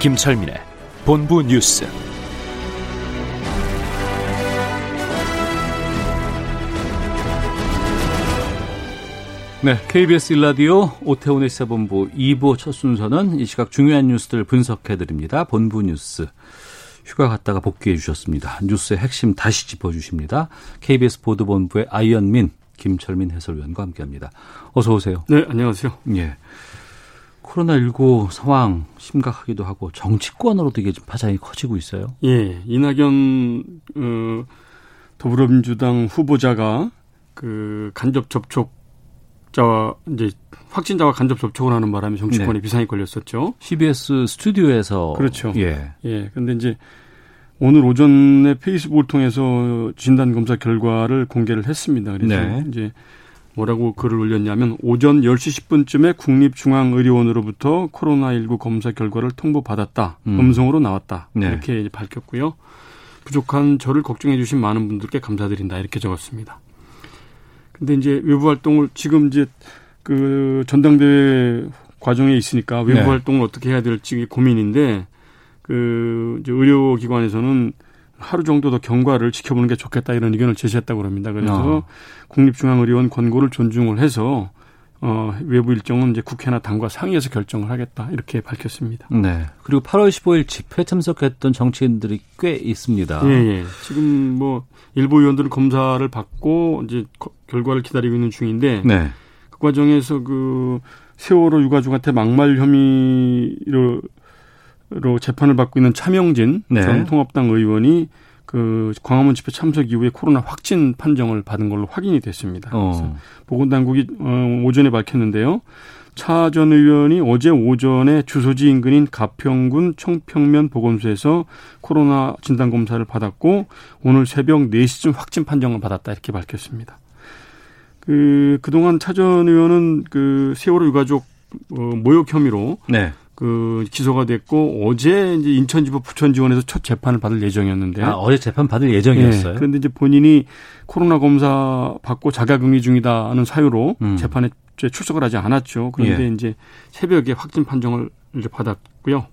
김철민의 본부 뉴스. 네, KBS 일라디오 오태훈의 시사본부 2부 첫 순서는 이 시각 중요한 뉴스들 분석해 드립니다. 본부 뉴스. 휴가 갔다가 복귀해 주셨습니다. 뉴스의 핵심 다시 짚어 주십니다. KBS 보도본부의 아이언민, 김철민 해설위원과 함께합니다. 어서 오세요. 네, 안녕하세요. 예. 코로나19 상황 심각하기도 하고 정치권으로도 이게 좀 파장이 커지고 있어요. 예, 이낙연 어, 더불어민주당 후보자가 그 간접 접촉자와 이제 확진자와 간접 접촉을 하는 바람에 정치권에 네. 비상이 걸렸었죠. CBS 스튜디오에서 그렇죠. 예. 예, 근데 이제 오늘 오전에 페이스북을 통해서 진단 검사 결과를 공개를 했습니다. 그래서 네. 이제 뭐라고 글을 올렸냐면 오전 10시 10분쯤에 국립중앙의료원으로부터 코로나19 검사 결과를 통보받았다. 음. 음. 성으로 나왔다. 네. 이렇게 밝혔고요. 부족한 저를 걱정해 주신 많은 분들께 감사드린다. 이렇게 적었습니다. 근데 이제 외부 활동을 지금 이제 그 전당대회 과정에 있으니까 외부 네. 활동을 어떻게 해야 될지 고민인데 그 이제 의료기관에서는 하루 정도 더 경과를 지켜보는 게 좋겠다 이런 의견을 제시했다고 합니다. 그래서 어. 국립중앙의료원 권고를 존중을 해서 어, 외부 일정은 이제 국회나 당과 상의해서 결정을 하겠다 이렇게 밝혔습니다. 네. 그리고 8월 15일 집회 참석했던 정치인들이 꽤 있습니다. 예, 예. 지금 뭐 일부 의원들은 검사를 받고 이제 거- 결과를 기다리고 있는 중인데 네. 그 과정에서 그 세월호 유가족한테 막말 혐의로 로 재판을 받고 있는 차명진 네. 전 통합당 의원이 그 광화문 집회 참석 이후에 코로나 확진 판정을 받은 걸로 확인이 됐습니다. 그래서 어. 보건당국이 어, 오전에 밝혔는데요. 차 전 의원이 어제 오전에 주소지 인근인 가평군 청평면 보건소에서 코로나 진단 검사를 받았고 오늘 새벽 4시쯤 확진 판정을 받았다 이렇게 밝혔습니다. 그 그동안 차 전 의원은 그 세월호 유가족 어, 모욕 혐의로 네. 그 기소가 됐고 어제 이제 인천지법 부천지원에서 첫 재판을 받을 예정이었는데 아, 어제 재판 받을 예정이었어요. 예, 그런데 이제 본인이 코로나 검사 받고 자가격리 중이다는 사유로 음. 재판에 출석을 하지 않았죠. 그런데 예. 이제 새벽에 확진 판정을 이제 받았고요.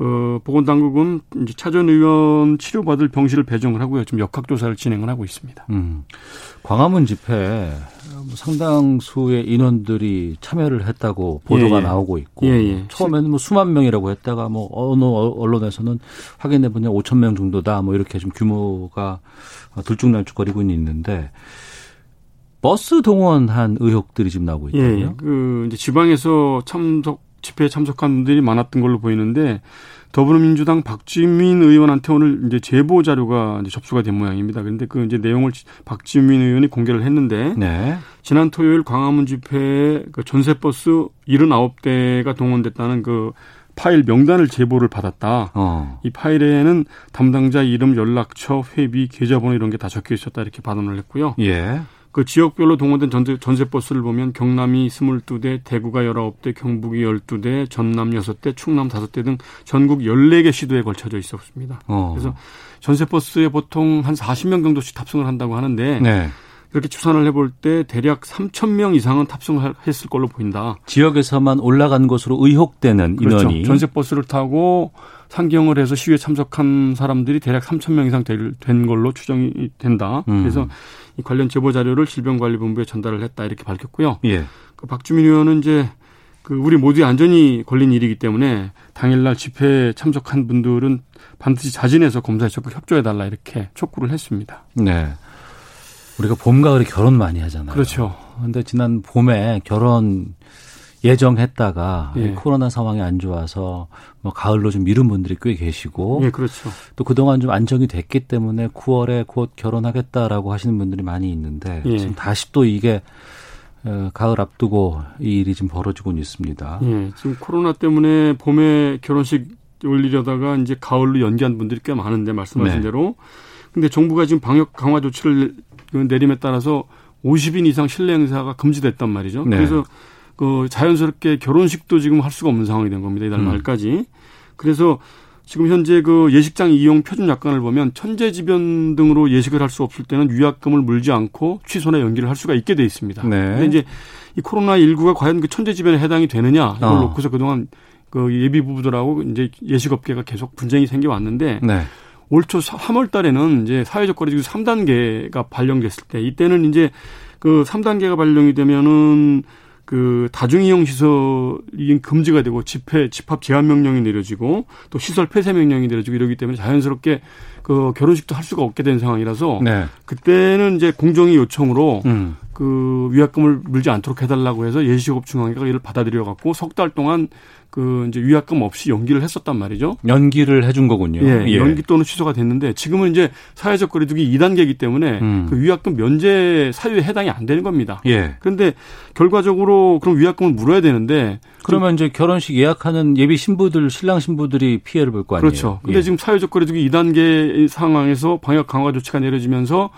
그 보건당국은 이제 차전 의원 치료받을 병실을 배정을 하고요. 지금 역학조사를 진행을 하고 있습니다. 음. 광화문 집회 뭐 상당수의 인원들이 참여를 했다고 보도가 예, 예. 나오고 있고 예, 예. 처음에는 뭐 수만 명이라고 했다가 뭐 어느 언론에서는 확인해 보면 5천 명 정도다 뭐 이렇게 좀 규모가 들쭉날쭉거리고 있는데 버스 동원한 의혹들이 지금 나오고 예, 있거든요. 예. 그 이제 지방에서 참석 집회에 참석한 분들이 많았던 걸로 보이는데 더불어민주당 박지민 의원한테 오늘 이제 제보 자료가 이제 접수가 된 모양입니다. 그런데 그 이제 내용을 박지민 의원이 공개를 했는데 네. 지난 토요일 광화문 집회에 그 전세 버스 79대가 동원됐다는 그 파일 명단을 제보를 받았다. 어. 이 파일에는 담당자 이름, 연락처, 회비, 계좌번호 이런 게 다 적혀 있었다 이렇게 발언을 했고요. 예. 그 지역별로 동원된 전세, 전세버스를 보면 경남이 22대, 대구가 19대, 경북이 12대, 전남 6대, 충남 5대 등 전국 14개 시도에 걸쳐져 있었습니다. 어. 그래서 전세버스에 보통 한 40명 정도씩 탑승을 한다고 하는데 네. 이렇게 추산을 해볼 때 대략 3천 명 이상은 탑승을 했을 걸로 보인다. 지역에서만 올라간 것으로 의혹되는 그렇죠. 인원이 전세 버스를 타고 상경을 해서 시위에 참석한 사람들이 대략 3천 명 이상 될- 된 걸로 추정이 된다. 음. 그래서 이 관련 제보 자료를 질병관리본부에 전달을 했다 이렇게 밝혔고요. 예. 그 박주민 의원은 이제 그 우리 모두의 안전이 걸린 일이기 때문에 당일날 집회에 참석한 분들은 반드시 자진해서 검사에 적극 협조해 달라 이렇게 촉구를 했습니다. 네. 우리가 봄, 가을에 결혼 많이 하잖아요. 그렇죠. 근데 지난 봄에 결혼 예정했다가 예. 이 코로나 상황이 안 좋아서 뭐 가을로 좀 미룬 분들이 꽤 계시고 예, 그렇죠. 또 그동안 좀 안정이 됐기 때문에 9월에 곧 결혼하겠다라고 하시는 분들이 많이 있는데 예. 지금 다시 또 이게 어, 가을 앞두고 이 일이 지금 벌어지고 있습니다. 예, 지금 코로나 때문에 봄에 결혼식 올리려다가 이제 가을로 연기한 분들이 꽤 많은데 말씀하신 네. 대로 근데 정부가 지금 방역 강화 조치를 내림에 따라서 50인 이상 실내 행사가 금지됐단 말이죠. 네. 그래서 그 자연스럽게 결혼식도 지금 할 수가 없는 상황이 된 겁니다. 이달 음. 말까지. 그래서 지금 현재 그 예식장 이용 표준 약관을 보면 천재지변 등으로 예식을 할 수 없을 때는 위약금을 물지 않고 취소나 연기를 할 수가 있게 돼 있습니다. 네. 근데 이제 이 코로나 19가 과연 그 천재지변에 해당이 되느냐 이걸 어. 놓고서 그동안 그 예비 부부들하고 이제 예식업계가 계속 분쟁이 생겨 왔는데 네. 올초 3월 달에는 이제 사회적 거리두기 3단계가 발령됐을 때 이때는 이제 그 3단계가 발령이 되면은 그 다중이용 시설이 금지가 되고 집회 집합 제한 명령이 내려지고 또 시설 폐쇄 명령이 내려지고 이러기 때문에 자연스럽게 그 결혼식도 할 수가 없게 된 상황이라서 네. 그때는 이제 공정위 요청으로 음. 그 위약금을 물지 않도록 해달라고 해서 예식업 중앙회가 이를 받아들여 갖고 석 달 동안 그 이제 위약금 없이 연기를 했었단 말이죠. 연기를 해준 거군요. 예, 연기 또는 취소가 됐는데 지금은 이제 사회적 거리두기 2단계이기 때문에 음. 그 위약금 면제 사유에 해당이 안 되는 겁니다. 예. 그런데 결과적으로 그럼 위약금을 물어야 되는데 그러면 이제 결혼식 예약하는 예비 신부들, 신랑 신부들이 피해를 볼 거 아니에요. 그렇죠. 근데 예. 지금 사회적 거리두기 2단계 상황에서 방역 강화 조치가 내려지면서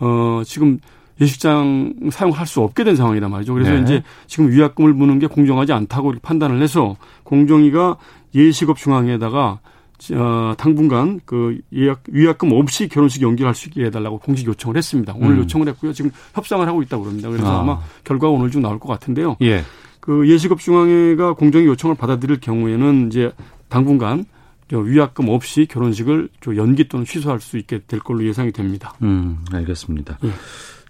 어 지금 예식장 사용할 수 없게 된 상황이란 말이죠. 그래서 네. 이제 지금 위약금을 무는 게 공정하지 않다고 판단을 해서 공정위가 예식업 중앙에다가 어, 당분간 그 예약, 위약금 없이 결혼식 연기를 할 수 있게 해달라고 공식 요청을 했습니다. 오늘 음. 요청을 했고요. 지금 협상을 하고 있다고 그럽니다. 그래서 아. 아. 마 결과가 오늘 중 나올 것 같은데요. 예. 그 예식업 중앙회가 공정위 요청을 받아들일 경우에는 이제 당분간 저 위약금 없이 결혼식을 저 연기 또는 취소할 수 있게 될 걸로 예상이 됩니다. 음, 알겠습니다. 예.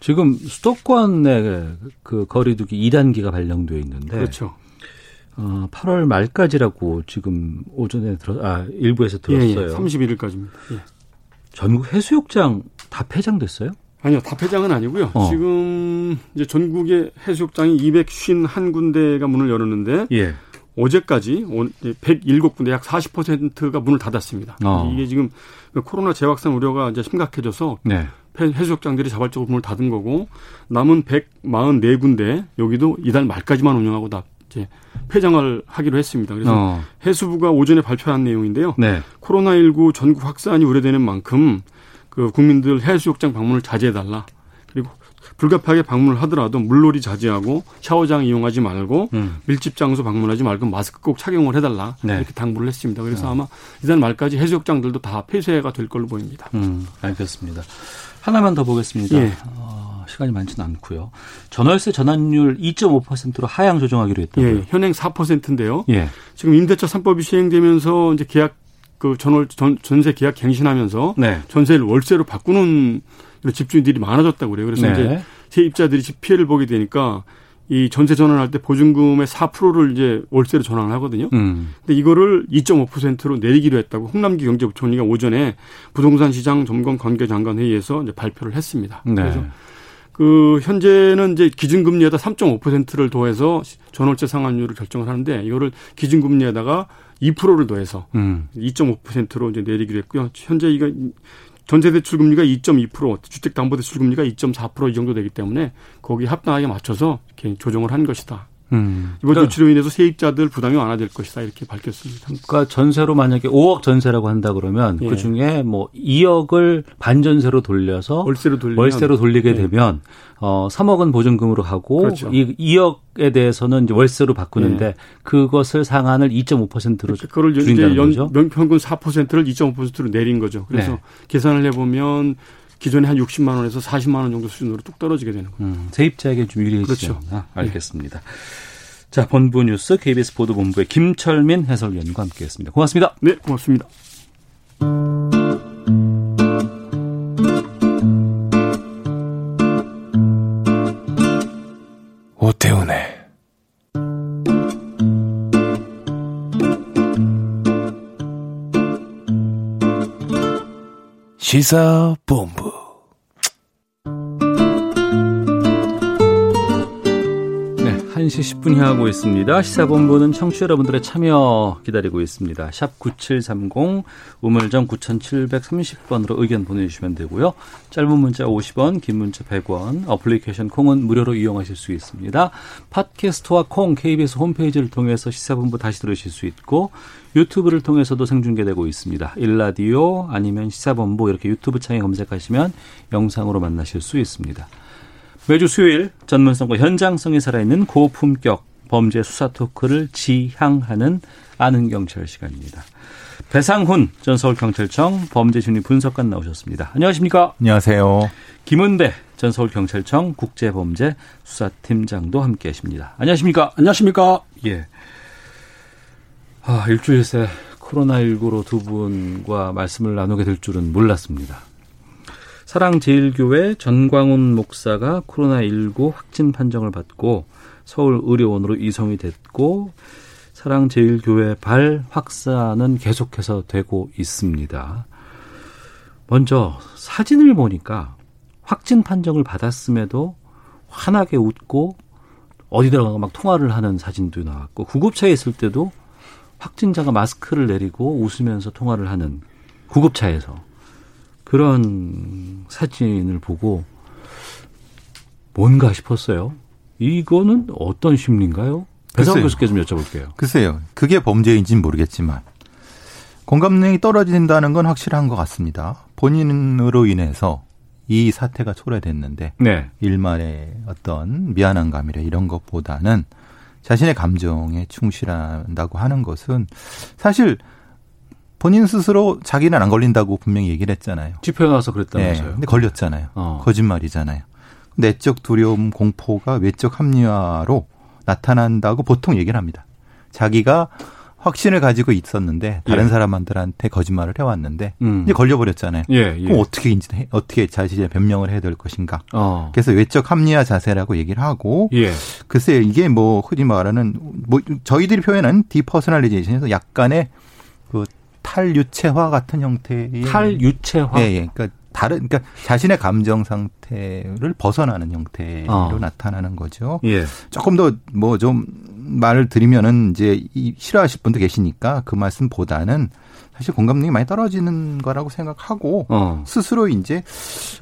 지금 수도권에 그 거리두기 2단계가 발령되어 있는데 그렇죠. 어, 8월 말까지라고 지금 오전에 들어 아 일부에서 들었어요. 예, 31일까지입니다. 예. 전국 해수욕장 다 폐장됐어요? 아니요, 다 폐장은 아니고요. 어. 지금 이제 전국의 해수욕장이 251군데가 문을 열었는데 예. 어제까지 107군데 약 40%가 문을 닫았습니다. 어. 이게 지금 코로나 재확산 우려가 이제 심각해져서 네. 해- 해수욕장들이 자발적으로 문을 닫은 거고 남은 144군데 여기도 이달 말까지만 운영하고 다 이제 폐장을 하기로 했습니다. 그래서 어. 해수부가 오전에 발표한 내용인데요. 네. 코로나19 전국 확산이 우려되는 만큼 그 국민들 해수욕장 방문을 자제해 달라. 그리고 불가피하게 방문을 하더라도 물놀이 자제하고 샤워장 이용하지 말고 음. 밀집 장소 방문하지 말고 마스크 꼭 착용을 해달라 네. 이렇게 당부를 했습니다. 그래서 아마 이달 말까지 해수욕장들도 다 폐쇄가 될 걸로 보입니다. 음, 알겠습니다. 하나만 더 보겠습니다. 예. 어, 시간이 많지는 않고요. 전월세 전환율 2.5%로 하향 조정하기로 했다고요. 예, 현행 4%인데요. 예. 지금 임대차 3법이 시행되면서 이제 계약 그 전월 전, 전세 계약 갱신하면서 네. 전세를 월세로 바꾸는 집주인들이 많아졌다고 그래요. 그래서 네. 이제 세입자들이 집 피해를 보게 되니까 이 전세 전환할 때 보증금의 4%를 이제 월세로 전환을 하거든요. 음. 근데 이거를 2.5%로 내리기로 했다고 홍남기 경제부총리가 오전에 부동산 시장 점검 관계 장관 회의에서 이제 발표를 했습니다. 네. 그래서 그 현재는 이제 기준금리에다 3.5%를 더해서 전월세 상환율을 결정을 하는데 이거를 기준금리에다가 2%를 더해서 음. 2.5%로 이제 내리기로 했고요. 현재 이거 전세대출 금리가 2.2%, 주택담보대출 금리가 2.4%이 정도 되기 때문에 거기 합당하게 맞춰서 이렇게 조정을 한 것이다. 음. 이번 그러니까, 조치로 인해서 세입자들 부담이 완화될 것이다 이렇게 밝혔습니다. 그러니까 전세로 만약에 5억 전세라고 한다 그러면 예. 그 중에 뭐 2억을 반전세로 돌려서 월세로 돌리면 월세로 돌리게 예. 되면 어 3억은 보증금으로 하고 그렇죠. 이 2억에 대해서는 이제 월세로 바꾸는데 그것을 상한을 2.5%로 그걸 이제 줄인다는 연, 거죠. 명평균 4%를 2.5%로 내린 거죠. 그래서 네. 계산을 해보면 기존에 한 60만 원에서 40만 원 정도 수준으로 뚝 떨어지게 되는 거예요. 음, 세입자에게 좀 유리해지죠. 그렇죠. 아, 알겠습니다. 자, 본부 뉴스 KBS 보도본부의 김철민 해설위원과 함께했습니다. 고맙습니다. 네, 고맙습니다. 오태훈의 시사본부 1시 11시 10분 향하고 있습니다. 시사본부는 청취자 여러분들의 참여 기다리고 있습니다. 샵 9730 우물정 9730번으로 의견 보내주시면 되고요. 짧은 문자 50원, 긴 문자 100원, 어플리케이션 콩은 무료로 이용하실 수 있습니다. 팟캐스트와 콩, KBS 홈페이지를 통해서 시사본부 다시 들으실 수 있고 유튜브를 통해서도 생중계되고 있습니다. 일라디오 아니면 시사본부 이렇게 유튜브 창에 검색하시면 영상으로 만나실 수 있습니다. 매주 수요일 전문성과 현장성이 살아있는 고품격 범죄 수사 토크를 지향하는 아는 경찰 시간입니다. 배상훈 전 서울경찰청 범죄심리 분석관 나오셨습니다. 안녕하십니까? 안녕하세요. 김은배 전 서울경찰청 국제범죄 수사팀장도 함께 하십니다. 안녕하십니까? 안녕하십니까? 예. 아, 일주일 새 코로나19로 두 분과 말씀을 나누게 될 줄은 몰랐습니다. 사랑제일교회 전광훈 목사가 코로나19 확진 판정을 받고 서울 의료원으로 이송이 됐고 사랑제일교회 발 확산은 계속해서 되고 있습니다. 먼저 사진을 보니까 확진 판정을 받았음에도 환하게 웃고 어디다가 막 통화를 하는 사진도 나왔고 구급차에 있을 때도 확진자가 마스크를 내리고 웃으면서 통화를 하는 구급차에서 그런 사진을 보고 뭔가 싶었어요. 이거는 어떤 심리인가요? 배상 교수께 좀 여쭤볼게요. 글쎄요. 그게 범죄인지는 모르겠지만 공감 능력이 떨어진다는 건 확실한 것 같습니다. 본인으로 인해서 이 사태가 초래됐는데 네. 일말의 어떤 미안한 감이라 이런 것보다는 자신의 감정에 충실한다고 하는 것은 사실 본인 스스로 자기는 안 걸린다고 분명히 얘기를 했잖아요. 집회에 나와서 그랬다면서요. 네, 근데 걸렸잖아요. 어. 거짓말이잖아요. 내적 두려움, 공포가 외적 합리화로 나타난다고 보통 얘기를 합니다. 자기가 확신을 가지고 있었는데 다른 예. 사람들한테 거짓말을 해왔는데 음. 이제 걸려버렸잖아요. 예, 예. 그럼 어떻게 인지 어떻게 자신의 변명을 해야 될 것인가? 어. 그래서 외적 합리화 자세라고 얘기를 하고 예. 글쎄 이게 뭐 흔히 말하는 뭐 저희들이 표현하는 디퍼스널리제이션에서 약간의 그 탈유체화 같은 형태의 탈유체화. 예, 예. 그러니까 다른 그러니까 자신의 감정 상태를 벗어나는 형태로 어. 나타나는 거죠. 예. 조금 더 뭐 좀 말을 드리면은 이제 이 싫어하실 분도 계시니까 그 말씀보다는 사실 공감능이 많이 떨어지는 거라고 생각하고 어. 스스로 이제 뭐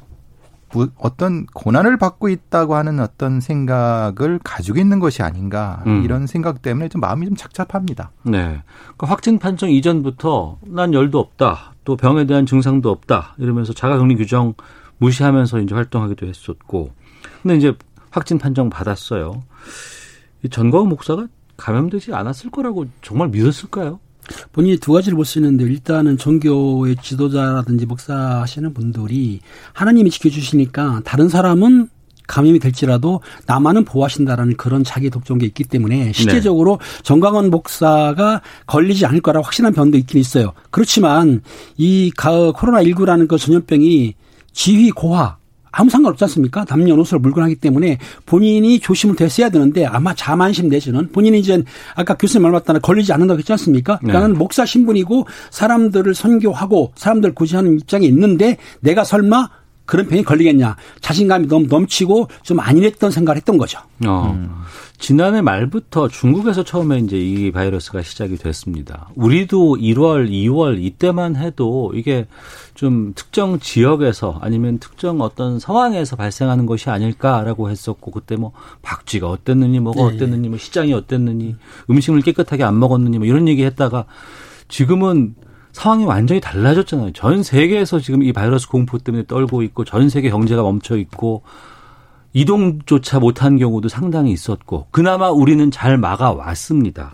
어떤 고난을 받고 있다고 하는 어떤 생각을 가지고 있는 것이 아닌가 음. 이런 생각 때문에 좀 마음이 좀 착잡합니다. 네. 그 확진 판정 이전부터 난 열도 없다. 또 병에 대한 증상도 없다. 이러면서 자가격리 규정 무시하면서 이제 활동하기도 했었고. 근데 이제 확진 판정 받았어요. 이 전광훈 목사가 감염되지 않았을 거라고 정말 믿었을까요? 본인이 두 가지를 볼 수 있는데 일단은 종교의 지도자라든지 목사 하시는 분들이 하나님이 지켜주시니까 다른 사람은 감염이 될지라도 나만은 보호하신다라는 그런 자기 독점이 있기 때문에 실제적으로 정광원 목사가 걸리지 않을 거라고 확신한 변도 있긴 있어요. 그렇지만 이 가- 코로나19라는 그 전염병이 지휘 고하 아무 상관없지 않습니까? 남녀노소를 물건하기 때문에 본인이 조심을 더 했어야 되는데 아마 자만심 내지는 본인이 이제 아까 교수님 말 맞다나 걸리지 않는다고 했지 않습니까? 네. 나는 목사 신분이고 사람들을 선교하고 사람들 구제하는 입장에 있는데 내가 설마 그런 병에 걸리겠냐. 자신감이 너무 넘치고 좀 안일했던 생각을 했던 거죠. 어. 지난해 말부터 중국에서 처음에 이제 이 바이러스가 시작이 됐습니다. 우리도 1월, 2월 이때만 해도 이게 좀 특정 지역에서 아니면 특정 어떤 상황에서 발생하는 것이 아닐까라고 했었고 그때 뭐 박쥐가 어땠느니 뭐가 네. 어땠느니 뭐 시장이 어땠느니 음식을 깨끗하게 안 먹었느니 뭐 이런 얘기 했다가 지금은 상황이 완전히 달라졌잖아요. 전 세계에서 지금 이 바이러스 공포 때문에 떨고 있고 전 세계 경제가 멈춰 있고 이동조차 못한 경우도 상당히 있었고 그나마 우리는 잘 막아왔습니다.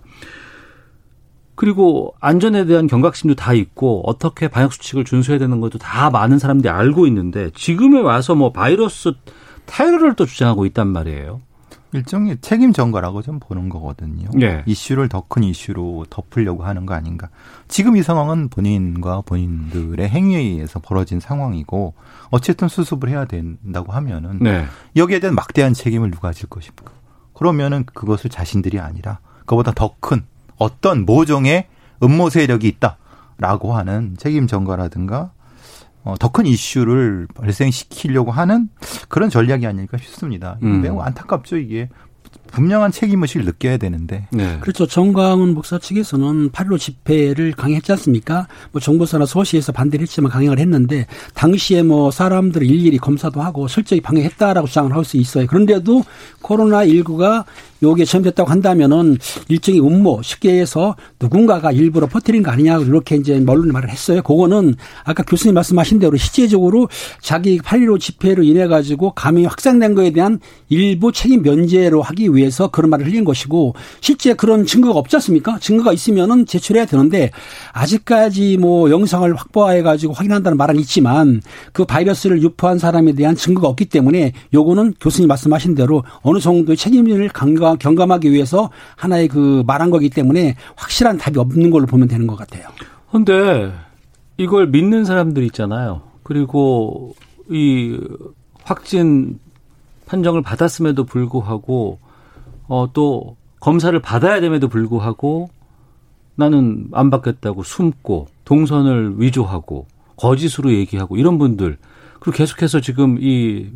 그리고 안전에 대한 경각심도 다 있고 어떻게 방역 수칙을 준수해야 되는 것도 다 많은 사람들이 알고 있는데 지금에 와서 뭐 바이러스 테러를 또 주장하고 있단 말이에요. 일종의 책임 전가라고 좀 보는 거거든요. 예. 이슈를 더 큰 이슈로 덮으려고 하는 거 아닌가. 지금 이 상황은 본인과 본인들의 행위에 의해서 벌어진 상황이고 어쨌든 수습을 해야 된다고 하면은 네. 여기에 대한 막대한 책임을 누가 질 것입니까? 그러면은 그것을 자신들이 아니라 그보다 더 큰 어떤 모종의 음모 세력이 있다라고 하는 책임 전가라든가 어, 더 큰 이슈를 발생시키려고 하는 그런 전략이 아닐까 싶습니다. 음. 매우 안타깝죠 이게 분명한 책임의식을 느껴야 되는데 네. 그렇죠. 정광훈 목사 측에서는 8.15 집회를 강행했지 않습니까? 뭐 정부서나 서시에서 반대를 했지만 강행을 했는데 당시에 뭐 사람들을 일일이 검사도 하고 실적이 방해했다라고 주장을 할 수 있어요. 그런데도 코로나19가 요게 처음됐다고 한다면은 일종의 음모 쉽게 해서 누군가가 일부러 퍼뜨린 거 아니냐 이렇게 이제 언론이 말을 했어요. 그거는 아까 교수님 말씀하신 대로 실제적으로 자기 8.15 집회로 인해 가지고 감염이 확산된 거에 대한 일부 책임 면제로 하기 위해서 그런 말을 흘린 것이고 실제 그런 증거가 없지 않습니까? 증거가 있으면은 제출해야 되는데 아직까지 뭐 영상을 확보해 가지고 확인한다는 말은 있지만 그 바이러스를 유포한 사람에 대한 증거가 없기 때문에 요거는 교수님 말씀하신 대로 어느 정도의 책임을 강가 경감하기 위해서 하나의 그 말한 거기 때문에 확실한 답이 없는 걸로 보면 되는 것 같아요. 근데 이걸 믿는 사람들 있잖아요. 그리고 이 확진 판정을 받았음에도 불구하고 어 또 검사를 받아야 됨에도 불구하고 나는 안 받겠다고 숨고 동선을 위조하고 거짓으로 얘기하고 이런 분들 그리고 계속해서 지금 이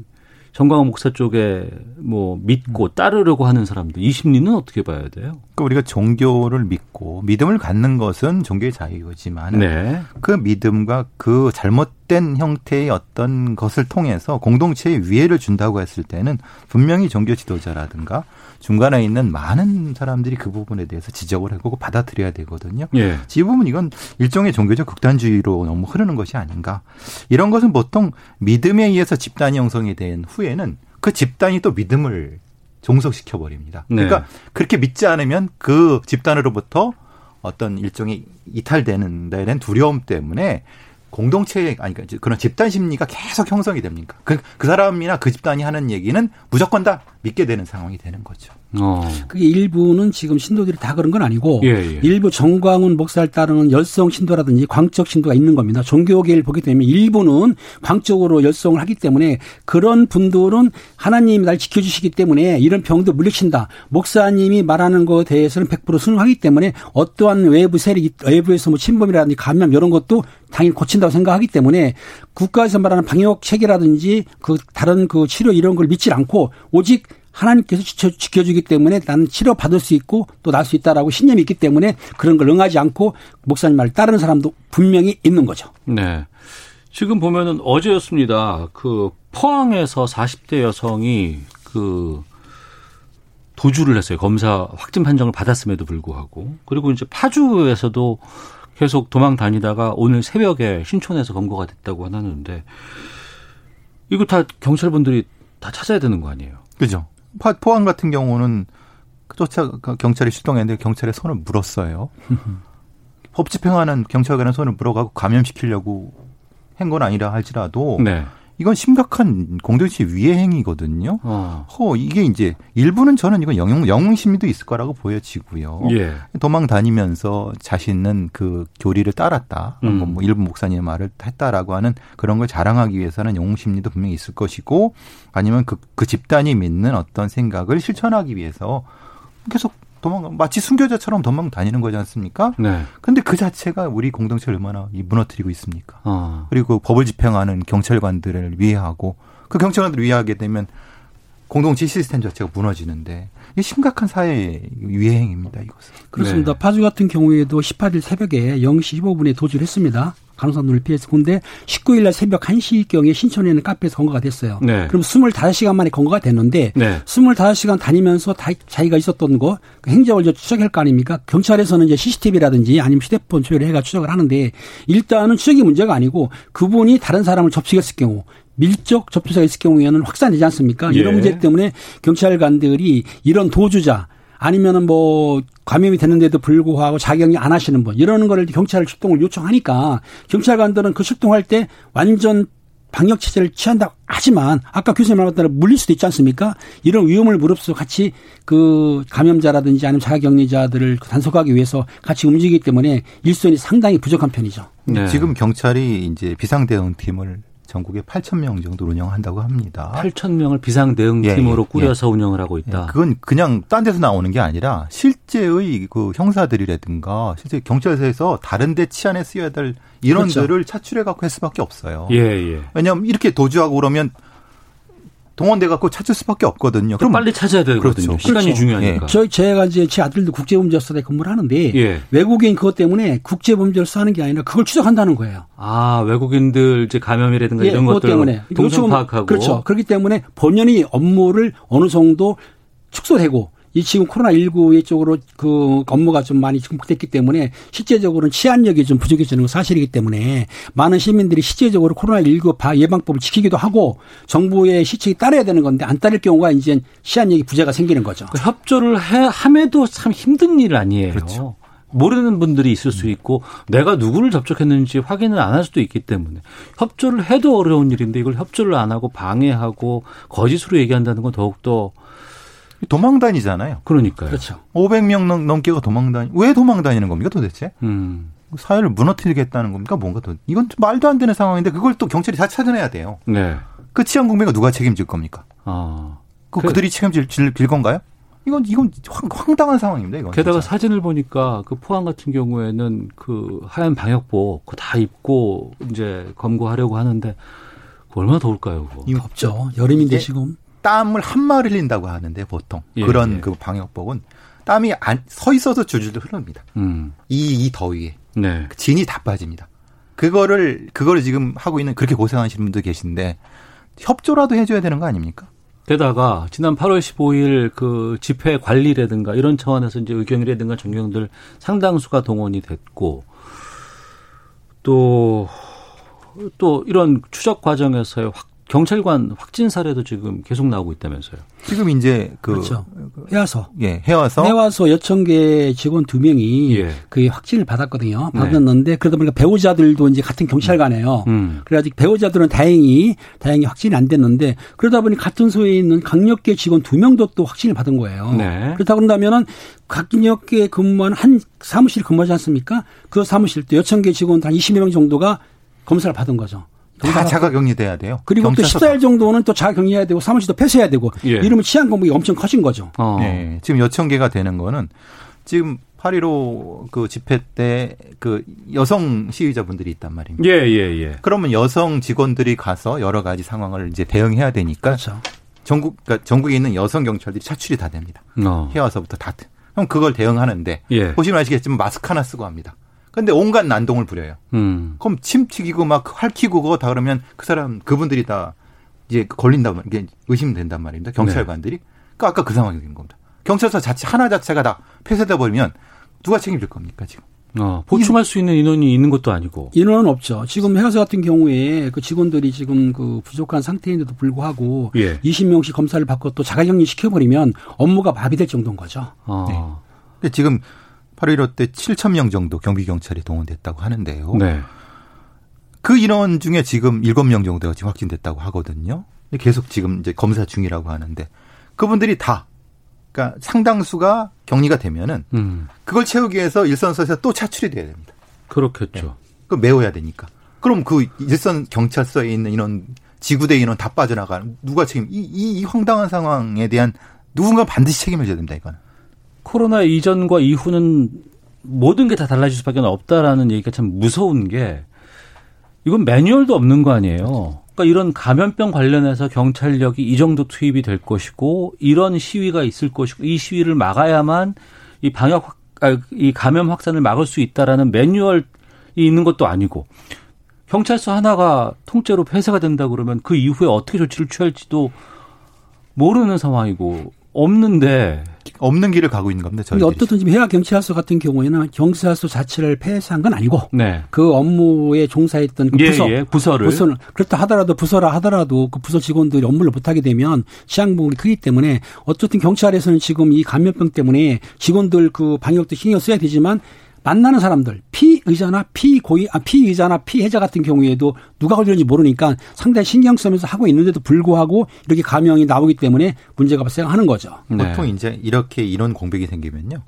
정광훈 목사 쪽에 뭐 믿고 따르려고 하는 사람들 이 심리는 어떻게 봐야 돼요? 그러니까 우리가 종교를 믿고 믿음을 갖는 것은 종교의 자유지만 네. 그 믿음과 그 잘못된 형태의 어떤 것을 통해서 공동체에 위해를 준다고 했을 때는 분명히 종교 지도자라든가 중간에 있는 많은 사람들이 그 부분에 대해서 지적을 해보고 받아들여야 되거든요. 예. 이 부분 이건 일종의 종교적 극단주의로 너무 흐르는 것이 아닌가. 이런 것은 보통 믿음에 의해서 집단이 형성이 된 후에는 그 집단이 또 믿음을 종속시켜 버립니다. 네. 그러니까 그렇게 믿지 않으면 그 집단으로부터 어떤 일종의 이탈되는 데는 두려움 때문에 공동체 아니 그러니까 그런 집단 심리가 계속 형성이 됩니까? 그, 그 사람이나 그 집단이 하는 얘기는 무조건 다 믿게 되는 상황이 되는 거죠. 어. 그게 일부는 지금 신도들이 다 그런 건 아니고 예, 예. 일부 정광훈 목사를 따르는 열성 신도라든지 광적 신도가 있는 겁니다. 종교계를 보게 되면 일부는 광적으로 열성을 하기 때문에 그런 분들은 하나님이 날 지켜주시기 때문에 이런 병도 물리친다. 목사님이 말하는 것에 대해서는 100% 순응하기 때문에 어떠한 외부 세력, 외부에서 뭐 침범이라든지 감염 이런 것도 당연히 고친다고 생각하기 때문에 국가에서 말하는 방역 체계라든지 그 다른 그 치료 이런 걸 믿지 않고 오직 하나님께서 지켜, 지켜주기 때문에 나는 치료받을 수 있고 또 날 수 있다라고 신념이 있기 때문에 그런 걸 응하지 않고 목사님 말을 따르는 사람도 분명히 있는 거죠. 네. 지금 보면은 어제였습니다. 그 포항에서 40대 여성이 그 도주를 했어요. 검사 확진 판정을 받았음에도 불구하고. 그리고 이제 파주에서도 계속 도망 다니다가 오늘 새벽에 신촌에서 검거가 됐다고 하는데 이거 다 경찰분들이 다 찾아야 되는 거 아니에요? 그죠? 파- 포항 같은 경우는 쫓아 경찰이 출동했는데 경찰에 손을 물었어요. 법 집행하는 경찰관의 손을 물어가고 감염시키려고 한 건 아니라 할지라도 네. 이건 심각한 공동체 위해 행위거든요. 어. 허 이게 이제 일부는 저는 이건 영웅 영웅 심리도 있을 거라고 보여지고요. 예. 도망 다니면서 자신은 그 교리를 따랐다. 음. 뭐, 뭐 일부 목사님의 말을 했다라고 하는 그런 걸 자랑하기 위해서는 영웅 심리도 분명히 있을 것이고 아니면 그, 그 집단이 믿는 어떤 생각을 실천하기 위해서 계속 도망 마치 순교자처럼 도망 다니는 거지 않습니까? 네. 근데 그 자체가 우리 공동체를 얼마나 이 무너뜨리고 있습니까? 어. 그리고 법을 집행하는 경찰관들을 위해하고 그 경찰관들을 위해하게 되면 공동체 시스템 자체가 무너지는데 이게 심각한 사회 위해행입니다 이것은. 그렇습니다. 네. 파주 같은 경우에도 18일 새벽에 0시 15분에 도주를 했습니다. 간호사 눈을 피해서. 근데 19일 날 새벽 1시경에 신촌에 있는 카페에서 검거가 됐어요. 네. 그럼 25시간 만에 검거가 됐는데 네. 25시간 다니면서 다 자기가 있었던 거 행적을 이제 추적할 거 아닙니까? 경찰에서는 이제 CCTV라든지 아니면 휴대폰 조회를 해가 추적을 하는데 일단은 추적이 문제가 아니고 그분이 다른 사람을 접촉했을 경우 밀접 접촉자가 있을 경우에는 확산되지 않습니까? 예. 이런 문제 때문에 경찰관들이 이런 도주자 아니면은 뭐 감염이 됐는데도 불구하고 자격이 안 하시는 분 이러는 거를 경찰 출동을 요청하니까 경찰관들은 그 출동할 때 완전 방역 체제를 취한다고 하지만 아까 교수님 말한 대로 물릴 수도 있지 않습니까? 이런 위험을 무릅쓰고 같이 그 감염자라든지 아니면 자가격리자들을 단속하기 위해서 같이 움직이기 때문에 일선이 상당히 부족한 편이죠. 네. 지금 경찰이 이제 비상 대응 팀을 전국에 8천 명 정도 운영한다고 합니다. 8천 명을 비상 대응팀으로 예, 예, 꾸려서 운영을 하고 예, 있다. 그건 그냥 딴 데서 나오는 게 아니라 실제의 그 형사들이라든가 실제 경찰서에서 다른 데 치안에 쓰여야 될 인원들을 차출해 갖고 할 수밖에 없어요. 예, 예. 왜냐하면 이렇게 도주하고 그러면 동원돼 갖고 찾을 수밖에 없거든요. 그럼 빨리 찾아야 되거든요. 그렇죠. 시간이 그렇죠. 중요하니까. 저희 제가 이제 제 아들도 국제범죄수사대 근무를 하는데 예. 외국인 그것 때문에 국제범죄를 수사하는 게 아니라 그걸 추적한다는 거예요. 아 외국인들 이제 감염이라든가 예, 이런 것들 때문에 동선 파악하고 그렇죠. 그렇기 때문에 본연이 업무를 어느 정도 축소되고 이 지금 코로나 19의 쪽으로 그 업무가 좀 많이 증폭됐기 때문에 실제적으로는 치안력이 좀 부족해지는 건 사실이기 때문에 많은 시민들이 실제적으로 코로나 19 예방법을 지키기도 하고 정부의 시책이 따라야 되는 건데 안 따를 경우가 이제 치안력이 부재가 생기는 거죠. 그 협조를 해 함에도 참 힘든 일 아니에요. 그렇죠. 모르는 분들이 있을 수 있고 내가 누구를 접촉했는지 확인을 안 할 수도 있기 때문에 협조를 해도 어려운 일인데 이걸 협조를 안 하고 방해하고 거짓으로 얘기한다는 건 더욱더 도망다니잖아요. 그러니까요. 그렇죠. 500명 넘, 넘게가 도망다니. 왜 도망다니는 겁니까 도대체? 음. 사회를 무너뜨리겠다는 겁니까? 뭔가 더. 이건 좀 말도 안 되는 상황인데 그걸 또 경찰이 다 찾아내야 돼요. 네. 그 치안 공백을 누가 책임질 겁니까? 아. 그, 그- 그들이 책임질 질- 질 건가요? 이건 이건 황, 황당한 상황입니다. 이건 게다가 진짜. 사진을 보니까 그 포항 같은 경우에는 그 하얀 방역복 그거 다 입고 이제 검거하려고 하는데 그거 얼마나 더울까요, 그거? 이거 없죠. 여름인데 지금 땀을 한 마을 흘린다고 하는데 보통 예, 그런 예. 그 방역복은 땀이 안, 서 있어서 줄줄 흐릅니다. 음. 이, 이 더위에 네. 그 진이 다 빠집니다. 그거를 그거를 지금 하고 있는 그렇게 고생하시는 분들 계신데 협조라도 해줘야 되는 거 아닙니까? 게다가 지난 8월 15일 그 집회 관리라든가 이런 차원에서 이제 의경이라든가 전경들 상당수가 동원이 됐고 또또 이런 추적 과정에서의 확, 경찰관 확진 사례도 지금 계속 나오고 있다면서요. 지금 이제 그 그렇죠. 해와서 예, 해와서 해와서 여천계 직원 두 명이 예. 그 확진을 받았거든요. 네. 받았는데 그러다 보니까 배우자들도 이제 같은 경찰관이에요. 음. 그래가지고 배우자들은 다행히 다행히 확진이 안 됐는데 그러다 보니 같은 소에 있는 강력계 직원 두 명도 또 확진을 받은 거예요. 네. 그렇다 그런다면은 강력계 근무한 한 사무실 근무하지 않습니까? 그 사무실 또 여천계 직원 한 20여 명 정도가 검사를 받은 거죠. 다 자가격리 돼야 돼요. 그리고 또 경찰서 14일 정도는 또 자가격리 해야 되고 사무실도 폐쇄해야 되고 예. 이러면 치안 공백이 엄청 커진 거죠. 어. 네, 지금 여천 개가 되는 거는 지금 8.15그 집회 때 그 여성 시위자분들이 있단 말입니다. 예, 예, 예. 그러면 여성 직원들이 가서 여러 가지 상황을 이제 대응해야 되니까 그렇죠. 전국 그러니까 전국에 있는 여성 경찰들이 차출이 다 됩니다. 어. 해와서부터 다. 그럼 그걸 대응하는데 예. 보시면 아시겠지만 마스크 하나 쓰고 합니다. 근데 온갖 난동을 부려요. 음. 그럼 침 튀기고 막 활키고 그거 다 그러면 그 사람 그분들이 다 이제 걸린다 말 이게 의심된단 말입니다. 경찰관들이. 그러니까 아까 그 상황이 된 겁니다. 경찰서 자체 하나 자체가 다 폐쇄돼 버리면 누가 책임질 겁니까 지금? 어. 보충할 수 있는 인원이 있는 것도 아니고. 인원은 없죠. 지금 해와서 같은 경우에 그 직원들이 지금 그 부족한 상태인데도 불구하고 예. 20명씩 검사를 받고 또 자가격리 시켜버리면 업무가 마비될 정도인 거죠. 어. 근데 지금 8.15 때 7천 명 정도 경비 경찰이 동원됐다고 하는데요. 네. 그 인원 중에 지금 7명 정도가 지금 확진됐다고 하거든요. 계속 지금 이제 검사 중이라고 하는데 그분들이 다 그러니까 상당수가 격리가 되면은 음. 그걸 채우기 위해서 일선서에서 또 차출이 돼야 됩니다. 그렇겠죠. 그 메워야 되니까. 그럼 그 일선 경찰서에 있는 인원, 지구대 인원 다 빠져나가는 누가 책임? 이, 이, 이 황당한 상황에 대한 누군가 반드시 책임을 져야 됩니다. 이거는. 코로나 이전과 이후는 모든 게 다 달라질 수밖에 없다라는 얘기가 참 무서운 게 이건 매뉴얼도 없는 거 아니에요. 그러니까 이런 감염병 관련해서 경찰력이 이 정도 투입이 될 것이고 이런 시위가 있을 것이고 이 시위를 막아야만 이 방역 확, 아, 이 감염 확산을 막을 수 있다라는 매뉴얼이 있는 것도 아니고 경찰서 하나가 통째로 폐쇄가 된다 그러면 그 이후에 어떻게 조치를 취할지도 모르는 상황이고 없는데 없는 길을 가고 있는 겁니다. 저희들이. 어떻든 지금 해와 경찰서 같은 경우에는 경찰서 자체를 폐쇄한 건 아니고 네. 그 업무에 종사했던 그 예, 부서 예, 부서를. 부서는 그렇다 하더라도 부서라 하더라도 그 부서 직원들이 업무를 못하게 되면 치안부분이 크기 때문에 어쨌든 경찰에서는 지금 이 감염병 때문에 직원들 그 방역도 신경 써야 되지만 만나는 사람들 피의자나 피고의 아 피의자나 피해자 같은 경우에도 누가 걸렸는지 모르니까 상당히 신경 쓰면서 하고 있는데도 불구하고 이렇게 감염이 나오기 때문에 문제가 발생하는 거죠. 네. 보통 이제 이렇게 인원 공백이 생기면요.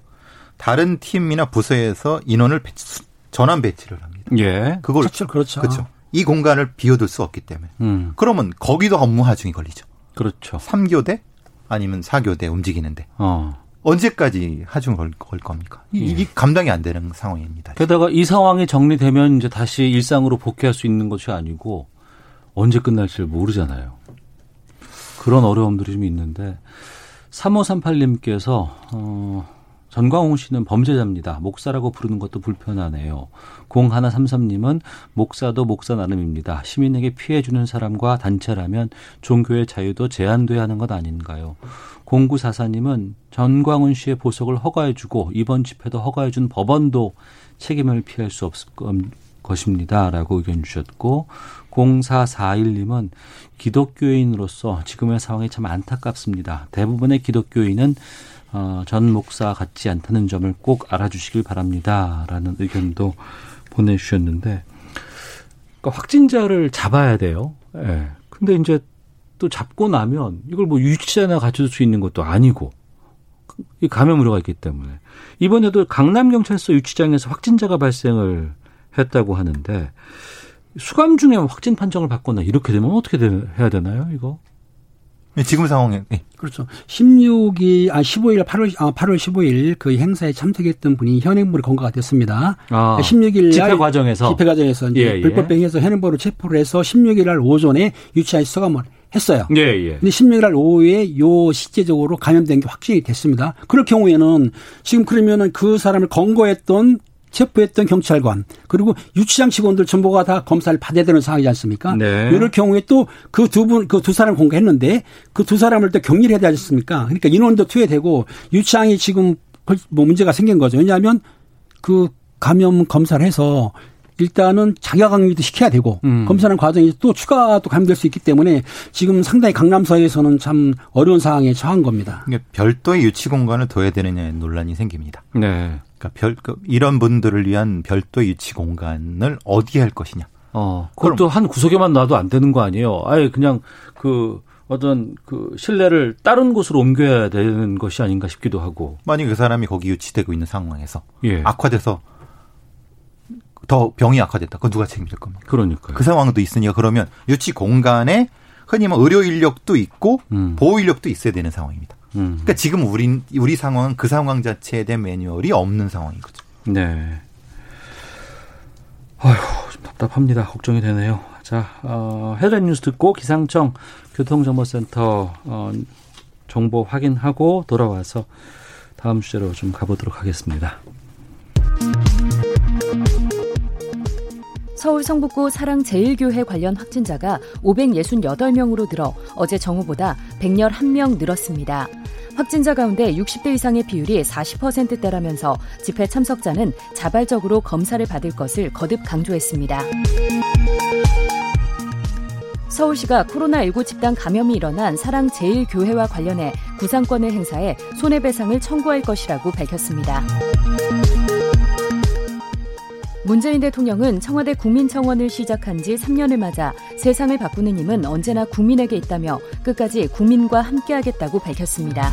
다른 팀이나 부서에서 인원을 배치, 전환 배치를 합니다. 예. 그걸 그렇죠, 그렇죠. 그렇죠. 이 공간을 비워둘 수 없기 때문에. 음. 그러면 거기도 업무 하중이 걸리죠. 그렇죠. 3교대 아니면 4교대 움직이는데 어. 언제까지 하중 걸, 걸 겁니까? 이, 이게 감당이 안 되는 상황입니다. 게다가 이 상황이 정리되면 이제 다시 일상으로 복귀할 수 있는 것이 아니고 언제 끝날지를 모르잖아요. 그런 어려움들이 좀 있는데 3538님께서 어 전광훈 씨는 범죄자입니다. 목사라고 부르는 것도 불편하네요. 0133님은 목사도 목사 나름입니다. 시민에게 피해 주는 사람과 단체라면 종교의 자유도 제한돼야 하는 것 아닌가요? 0944님은 전광훈 씨의 보석을 허가해주고 이번 집회도 허가해준 법원도 책임을 피할 수 없을 것입니다. 라고 의견 주셨고 0441님은 기독교인으로서 지금의 상황이 참 안타깝습니다. 대부분의 기독교인은 어, 전 목사 같지 않다는 점을 꼭 알아주시길 바랍니다. 라는 의견도 보내주셨는데, 그러니까 확진자를 잡아야 돼요. 예. 네. 근데 이제 또 잡고 나면 이걸 뭐 유치자나 가져줄 수 있는 것도 아니고, 이 감염 우려가 있기 때문에. 이번에도 강남 경찰서 유치장에서 확진자가 발생을 했다고 하는데, 수감 중에 확진 판정을 받거나 이렇게 되면 어떻게 해야 되나요, 이거? 지금 상황에 네. 그렇죠. 16일 아 15일 8월 아 8월 15일 그 행사에 참석했던 분이 현행범으로 검거가 됐습니다. 아, 16일 집회 과정에서 집회 과정에서 이제 예, 예. 불법 행위에서 현행범으로 체포를 해서 16일 날 오전에 유치하에 서감을 했어요. 예, 예. 근데 16일 날 오후에 요 실제적으로 감염된 게 확진이 됐습니다. 그럴 경우에는 지금 그러면은 그 사람을 검거했던 체포했던 경찰관 그리고 유치장 직원들 전부가 다 검사를 받아야 되는 상황이지 않습니까? 네. 이럴 경우에 또 그 두 분 그 두 사람 공개했는데 그 두 사람을 또 격리를 해야 되지 않습니까? 그러니까 인원도 투여되고 유치장이 지금 뭐 문제가 생긴 거죠. 왜냐하면 그 감염 검사를 해서 일단은 자가 격리도 시켜야 되고 음. 검사하는 과정이 또 추가 또 감염될 수 있기 때문에 지금 상당히 강남서에서는 참 어려운 상황에 처한 겁니다. 그러니까 별도의 유치 공간을 둬야 되느냐 논란이 생깁니다. 네. 그러니까 별그 이런 분들을 위한 별도 유치 공간을 어디에 할 것이냐. 어, 그것도 한 구석에만 놔도 안 되는 거 아니에요? 아예 그냥 그 어떤 그 신뢰를 다른 곳으로 옮겨야 되는 것이 아닌가 싶기도 하고. 만약 그 사람이 거기 유치되고 있는 상황에서 예. 악화돼서 더 병이 악화됐다. 그건 누가 책임질 겁니까? 그러니까 그 상황도 있으니까 그러면 유치 공간에 흔히 뭐 의료 인력도 있고 음. 보호 인력도 있어야 되는 상황입니다. 음. 그러니까 지금 우리 우리 상황은 그 상황 자체에 대한 매뉴얼이 없는 상황인 거죠. 네. 아휴, 좀 답답합니다. 걱정이 되네요. 자, 어, 헤드라인 뉴스 듣고 기상청 교통정보센터 어, 정보 확인하고 돌아와서 다음 주제로 좀 가보도록 하겠습니다. 서울 성북구 사랑제일교회 관련 확진자가 568명으로 늘어 어제 정오보다 111명 늘었습니다. 확진자 가운데 60대 이상의 비율이 40%대라면서 집회 참석자는 자발적으로 검사를 받을 것을 거듭 강조했습니다. 서울시가 코로나19 집단 감염이 일어난 사랑제일교회와 관련해 구상권을 행사해 손해배상을 청구할 것이라고 밝혔습니다. 문재인 대통령은 청와대 국민청원을 시작한 지 3년을 맞아 세상을 바꾸는 힘은 언제나 국민에게 있다며 끝까지 국민과 함께하겠다고 밝혔습니다.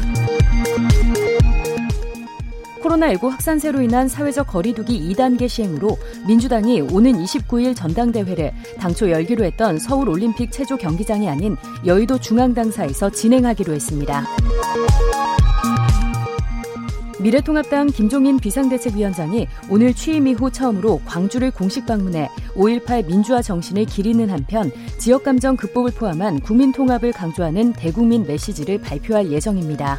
코로나19 확산세로 인한 사회적 거리두기 2단계 시행으로 민주당이 오는 29일 전당대회를 당초 열기로 했던 서울 올림픽 체조 경기장이 아닌 여의도 중앙당사에서 진행하기로 했습니다. 미래통합당 김종인 비상대책위원장이 오늘 취임 이후 처음으로 광주를 공식 방문해 5.18 민주화 정신을 기리는 한편 지역감정 극복을 포함한 국민통합을 강조하는 대국민 메시지를 발표할 예정입니다.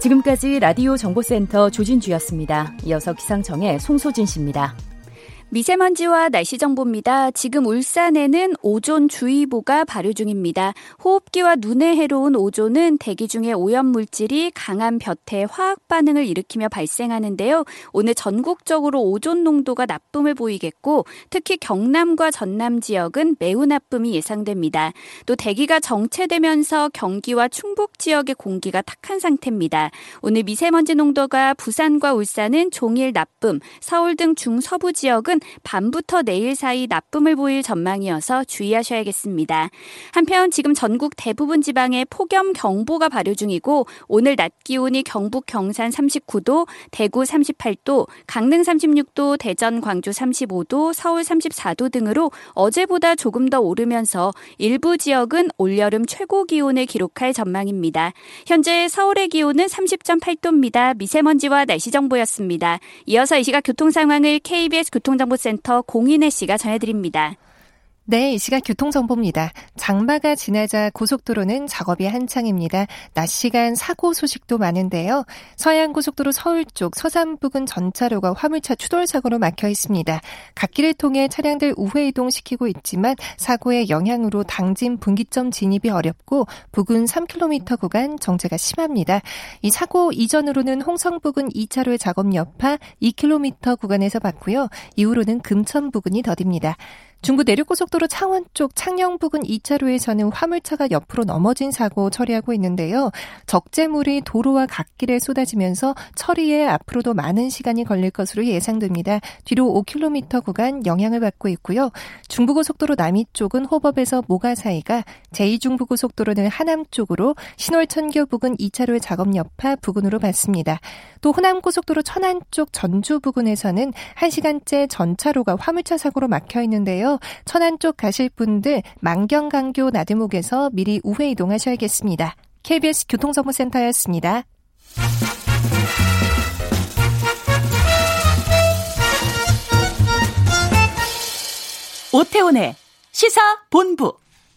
지금까지 라디오 정보센터 조진주였습니다. 이어서 기상청의 송소진 씨입니다. 미세먼지와 날씨 정보입니다. 지금 울산에는 오존 주의보가 발효 중입니다. 호흡기와 눈에 해로운 오존은 대기 중에 오염 물질이 강한 볕에 화학 반응을 일으키며 발생하는데요. 오늘 전국적으로 오존 농도가 나쁨을 보이겠고 특히 경남과 전남 지역은 매우 나쁨이 예상됩니다. 또 대기가 정체되면서 경기와 충북 지역의 공기가 탁한 상태입니다. 오늘 미세먼지 농도가 부산과 울산은 종일 나쁨, 서울 등 중서부 지역은 밤부터 내일 사이 나쁨을 보일 전망이어서 주의하셔야겠습니다. 한편 지금 전국 대부분 지방에 폭염 경보가 발효 중이고 오늘 낮 기온이 경북 경산 39도, 대구 38도, 강릉 36도, 대전 광주 35도, 서울 34도 등으로 어제보다 조금 더 오르면서 일부 지역은 올여름 최고 기온을 기록할 전망입니다. 현재 서울의 기온은 30.8도입니다. 미세먼지와 날씨 정보였습니다. 이어서 이 시각 교통 상황을 KBS 교통정보 정보센터 공인혜 씨가 전해드립니다. 네, 이 시각 교통정보입니다. 장마가 지나자 고속도로는 작업이 한창입니다. 낮 시간 사고 소식도 많은데요. 서해안고속도로 서울 쪽 서산 부근 전차로가 화물차 추돌 사고로 막혀 있습니다. 갓길을 통해 차량들 우회 이동시키고 있지만 사고의 영향으로 당진 분기점 진입이 어렵고 부근 3km 구간 정체가 심합니다. 이 사고 이전으로는 홍성 부근 2차로의 작업 여파 2km 구간에서 봤고요. 이후로는 금천 부근이 더딥니다. 중부 내륙고속도로 창원 쪽 창녕 부근 2차로에서는 화물차가 옆으로 넘어진 사고 처리하고 있는데요. 적재물이 도로와 갓길에 쏟아지면서 처리에 앞으로도 많은 시간이 걸릴 것으로 예상됩니다. 뒤로 5km 구간 영향을 받고 있고요. 중부고속도로 남이 쪽은 호법에서 모가 사이가 제2중부고속도로는 하남 쪽으로 신월천교 부근 2차로의 작업 여파 부근으로 받습니다. 또 호남고속도로 천안 쪽 전주 부근에서는 1시간째 전차로가 화물차 사고로 막혀 있는데요. 천안 쪽 가실 분들 만경강교 나들목에서 미리 우회 이동하셔야겠습니다. KBS 교통정보센터였습니다. 오태훈의 시사 본부.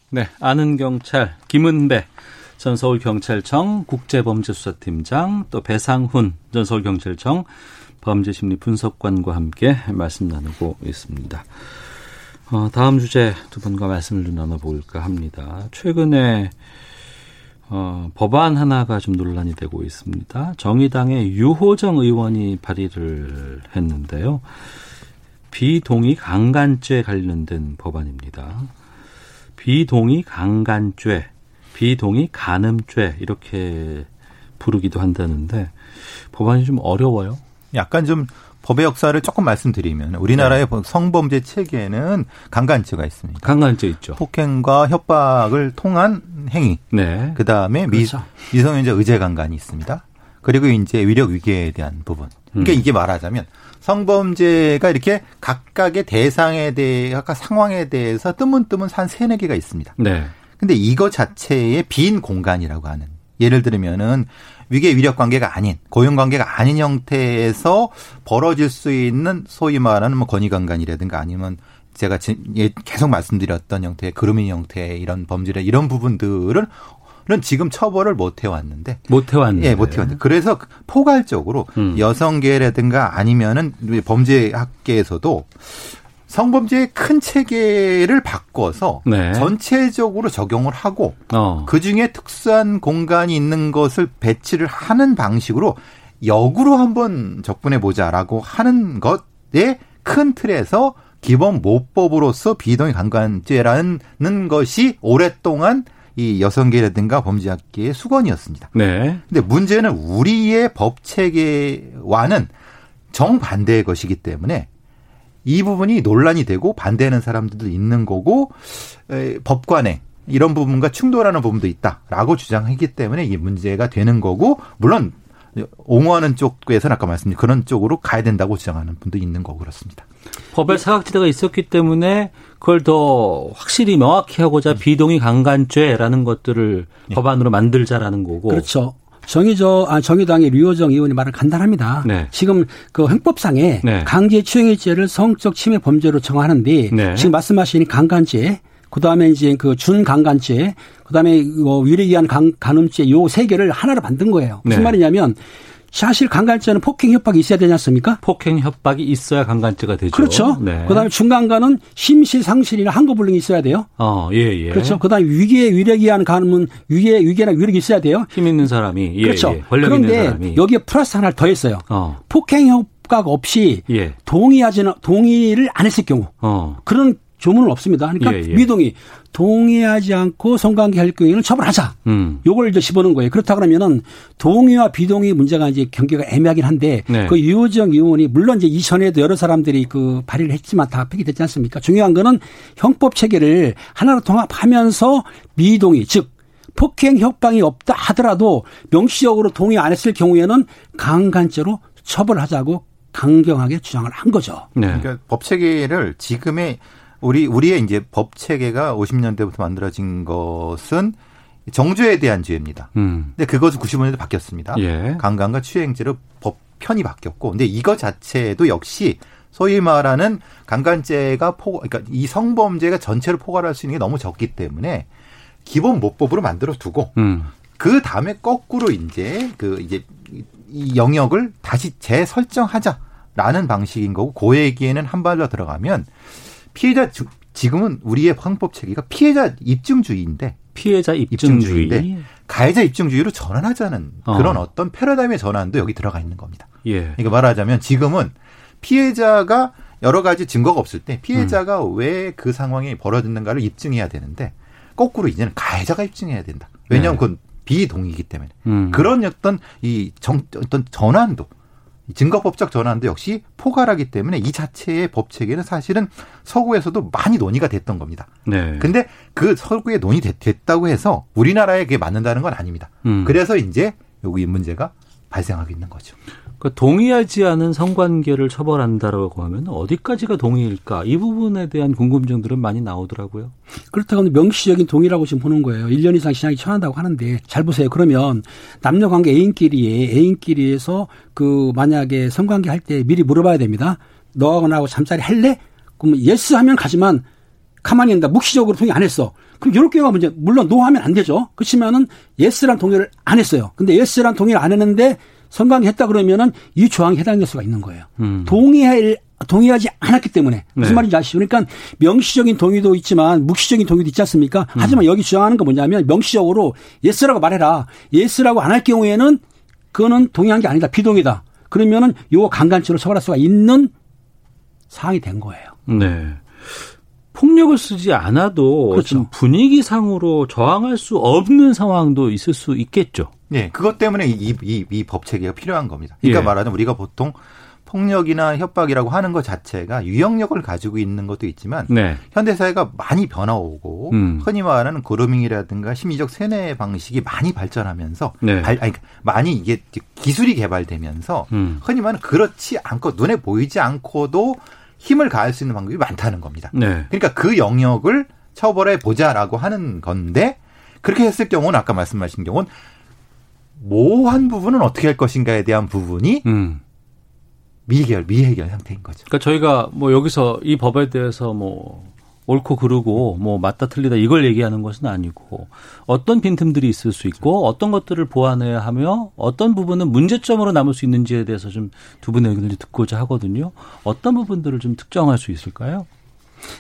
네, 아는 경찰 김은배 전 서울경찰청 국제범죄수사팀장 또 배상훈 전 서울경찰청 범죄심리 분석관과 함께 말씀 나누고 있습니다. 어, 다음 주제 두 분과 말씀을 좀 나눠볼까 합니다. 최근에 어, 법안 하나가 좀 논란이 되고 있습니다. 정의당의 유호정 의원이 발의를 했는데요. 비동의 강간죄 관련된 법안입니다. 비동의 강간죄, 비동의 간음죄 이렇게 부르기도 한다는데 법안이 좀 어려워요. 약간 좀 법의 역사를 조금 말씀드리면 우리나라의 네. 성범죄 체계에는 강간죄가 있습니다. 강간죄 있죠. 폭행과 협박을 통한 행위. 네. 그다음에 그렇죠. 미, 미성년자 의제 강간이 있습니다. 그리고 이제 위력 위계에 대한 부분. 그러니까 음. 이게 말하자면 성범죄가 이렇게 각각의 대상에 대해 각각 상황에 대해서 뜨문뜨문 한 세네 개가 있습니다. 네. 근데 이거 자체의 빈 공간이라고 하는 예를 들면은 위계 위력 관계가 아닌 고용 관계가 아닌 형태에서 벌어질 수 있는 소위 말하는 뭐 건의 강간이라든가 아니면 제가 예, 계속 말씀드렸던 형태의 그루밍 형태의 이런 범죄를 이런 부분들은 는 지금 처벌을 못 해왔는데. 못 해왔는데. 예, 못 해왔는데. 그래서 포괄적으로 음. 여성계라든가 아니면은 범죄학계에서도 성범죄의 큰 체계를 바꿔서 네. 전체적으로 적용을 하고 어. 그 중에 특수한 공간이 있는 것을 배치를 하는 방식으로 역으로 한번 접근해 보자라고 하는 것의 큰 틀에서 기본 모법으로서 비동의 강간죄라는 것이 오랫동안 이 여성계라든가 범죄학계의 수건이었습니다. 네. 근데 문제는 우리의 법 체계와는 정반대의 것이기 때문에 이 부분이 논란이 되고 반대하는 사람들도 있는 거고 에, 법관에 이런 부분과 충돌하는 부분도 있다라고 주장하기 때문에 이 문제가 되는 거고 물론 옹호하는 쪽에서는 아까 말씀드린 그런 쪽으로 가야 된다고 주장하는 분도 있는 거고 그렇습니다. 법의 사각지대가 있었기 때문에 그걸 더 확실히 명확히 하고자 음. 비동의 강간죄라는 것들을 네. 법안으로 만들자라는 거고. 그렇죠. 정의저 아 정의당의 류호정 의원이 말은 간단합니다. 네. 지금 그 형법상에 네. 강제 추행의죄를 성적 침해 범죄로 정하는데 네. 지금 말씀하신 강간죄 그다음에 이제 그 준강간죄 그다음에 뭐 위례 기한 간음죄 요 세 개를 하나로 만든 거예요. 무슨 네. 말이냐면 사실 강간죄는 폭행 협박이 있어야 되지 않습니까? 폭행 협박이 있어야 강간죄가 되죠. 그렇죠. 네. 그다음에 중간간은 심시 상실이나 항거불능이 있어야 돼요. 어, 예, 예. 그렇죠. 그다음에 위기에 위력이 의한 간음은 위기에 위계나 위력이 있어야 돼요. 힘 있는 사람이 예, 그렇죠. 예. 그런데 여기에 플러스 하나를 더했어요. 어. 폭행 협박 없이 예. 동의하지는 동의를 안 했을 경우 어. 그런 조문은 없습니다. 그러니까 예, 예. 미동의 동의하지 않고 성관계 할 경우에는 처벌하자. 음. 요걸 이제 집어넣은 거예요. 그렇다 그러면은 동의와 비동의 문제가 이제 경계가 애매하긴 한데 네. 그 유호정 의원이 물론 이제 이전에도 여러 사람들이 그 발의를 했지만 다 폐기됐지 않습니까? 중요한 거는 형법 체계를 하나로 통합하면서 미동의 즉 폭행 협박이 없다 하더라도 명시적으로 동의 안 했을 경우에는 강간죄로 처벌하자고 강경하게 주장을 한 거죠. 네. 그러니까 법 체계를 지금의 우리 우리의 이제 법 체계가 50년대부터 만들어진 것은 정죄에 대한 죄입니다. 음. 근데 그것은 95년대 바뀌었습니다. 예. 강간과 추행죄로 법 편이 바뀌었고, 근데 이거 자체도 역시 소위 말하는 강간죄가 포, 그러니까 이 성범죄가 전체를 포괄할 수 있는 게 너무 적기 때문에 기본 모법으로 만들어 두고 음. 그 다음에 거꾸로 이제 그 이제 이 영역을 다시 재설정하자라는 방식인 거고 그 얘기에는 한 발 더 들어가면 피해자 주- 지금은 우리의 황법 체계가 피해자 입증주의인데 피해자 입증주의. 입증주의인데 가해자 입증주의로 전환하자는 어. 그런 어떤 패러다임의 전환도 여기 들어가 있는 겁니다. 예. 그러니까 말하자면 지금은 피해자가 여러 가지 증거가 없을 때 피해자가 음. 왜그 상황이 벌어졌는가를 입증해야 되는데 거꾸로 이제는 가해자가 입증해야 된다. 왜냐하면 네. 그건 비동의이기 때문에 음. 그런 어떤 이 정, 어떤 전환도 증거법적 전환도 역시 포괄하기 때문에 이 자체의 법 체계는 사실은 서구에서도 많이 논의가 됐던 겁니다. 네. 근데 그 서구에 논의됐다고 해서 우리나라에 그게 맞는다는 건 아닙니다. 음. 그래서 이제 여기 문제가 발생하고 있는 거죠. 그 동의하지 않은 성관계를 처벌한다라고 하면 어디까지가 동의일까? 이 부분에 대한 궁금증들은 많이 나오더라고요. 그렇다고 하면 명시적인 동의라고 지금 보는 거예요. 1년 이상 징역에 처한다고 하는데 잘 보세요. 그러면 남녀 관계 애인끼리에 애인끼리에서 그 만약에 성관계 할 때 미리 물어봐야 됩니다. 너하고 나하고 잠자리 할래? 그러면 yes 하면 가지만 가만히 있는다. 묵시적으로 동의 안 했어. 그럼 이렇게 하면 문제 물론 no 하면 안 되죠. 그렇지만은 yes란 동의를 안 했어요. 근데 yes란 동의를 안 했는데 성관계 했다 그러면은 이 조항에 해당될 수가 있는 거예요. 음. 동의할 동의하지 않았기 때문에 무슨 네. 말인지 아시죠? 그러니까 명시적인 동의도 있지만 묵시적인 동의도 있지 않습니까? 하지만 여기 주장하는 건 뭐냐면 명시적으로 yes라고 말해라. yes라고 안 할 경우에는 그거는 동의한 게 아니다. 비동의다. 그러면은 요 강간죄로 처벌할 수가 있는 사항이 된 거예요. 네. 폭력을 쓰지 않아도 그렇죠. 좀 분위기상으로 저항할 수 없는 상황도 있을 수 있겠죠. 예, 그것 때문에 이, 이, 이 법 체계가 필요한 겁니다. 그러니까 예. 말하자면 우리가 보통 폭력이나 협박이라고 하는 것 자체가 유형력을 가지고 있는 것도 있지만 네. 현대 사회가 많이 변화오고 음. 흔히 말하는 그루밍이라든가 심리적 세뇌 방식이 많이 발전하면서 네. 발- 아니, 많이 이게 기술이 개발되면서 음. 흔히 말하는 그렇지 않고 눈에 보이지 않고도 힘을 가할 수 있는 방법이 많다는 겁니다. 네. 그러니까 그 영역을 처벌해 보자라고 하는 건데 그렇게 했을 경우는 아까 말씀하신 경우는 모호한 부분은 어떻게 할 것인가에 대한 부분이 음. 미해결 미해결 상태인 거죠. 그러니까 저희가 뭐 여기서 이 법에 대해서 뭐 옳고 그르고 뭐 맞다 틀리다 이걸 얘기하는 것은 아니고 어떤 빈틈들이 있을 수 있고 어떤 것들을 보완해야 하며 어떤 부분은 문제점으로 남을 수 있는지에 대해서 좀 두 분의 의견을 듣고자 하거든요. 어떤 부분들을 좀 특정할 수 있을까요?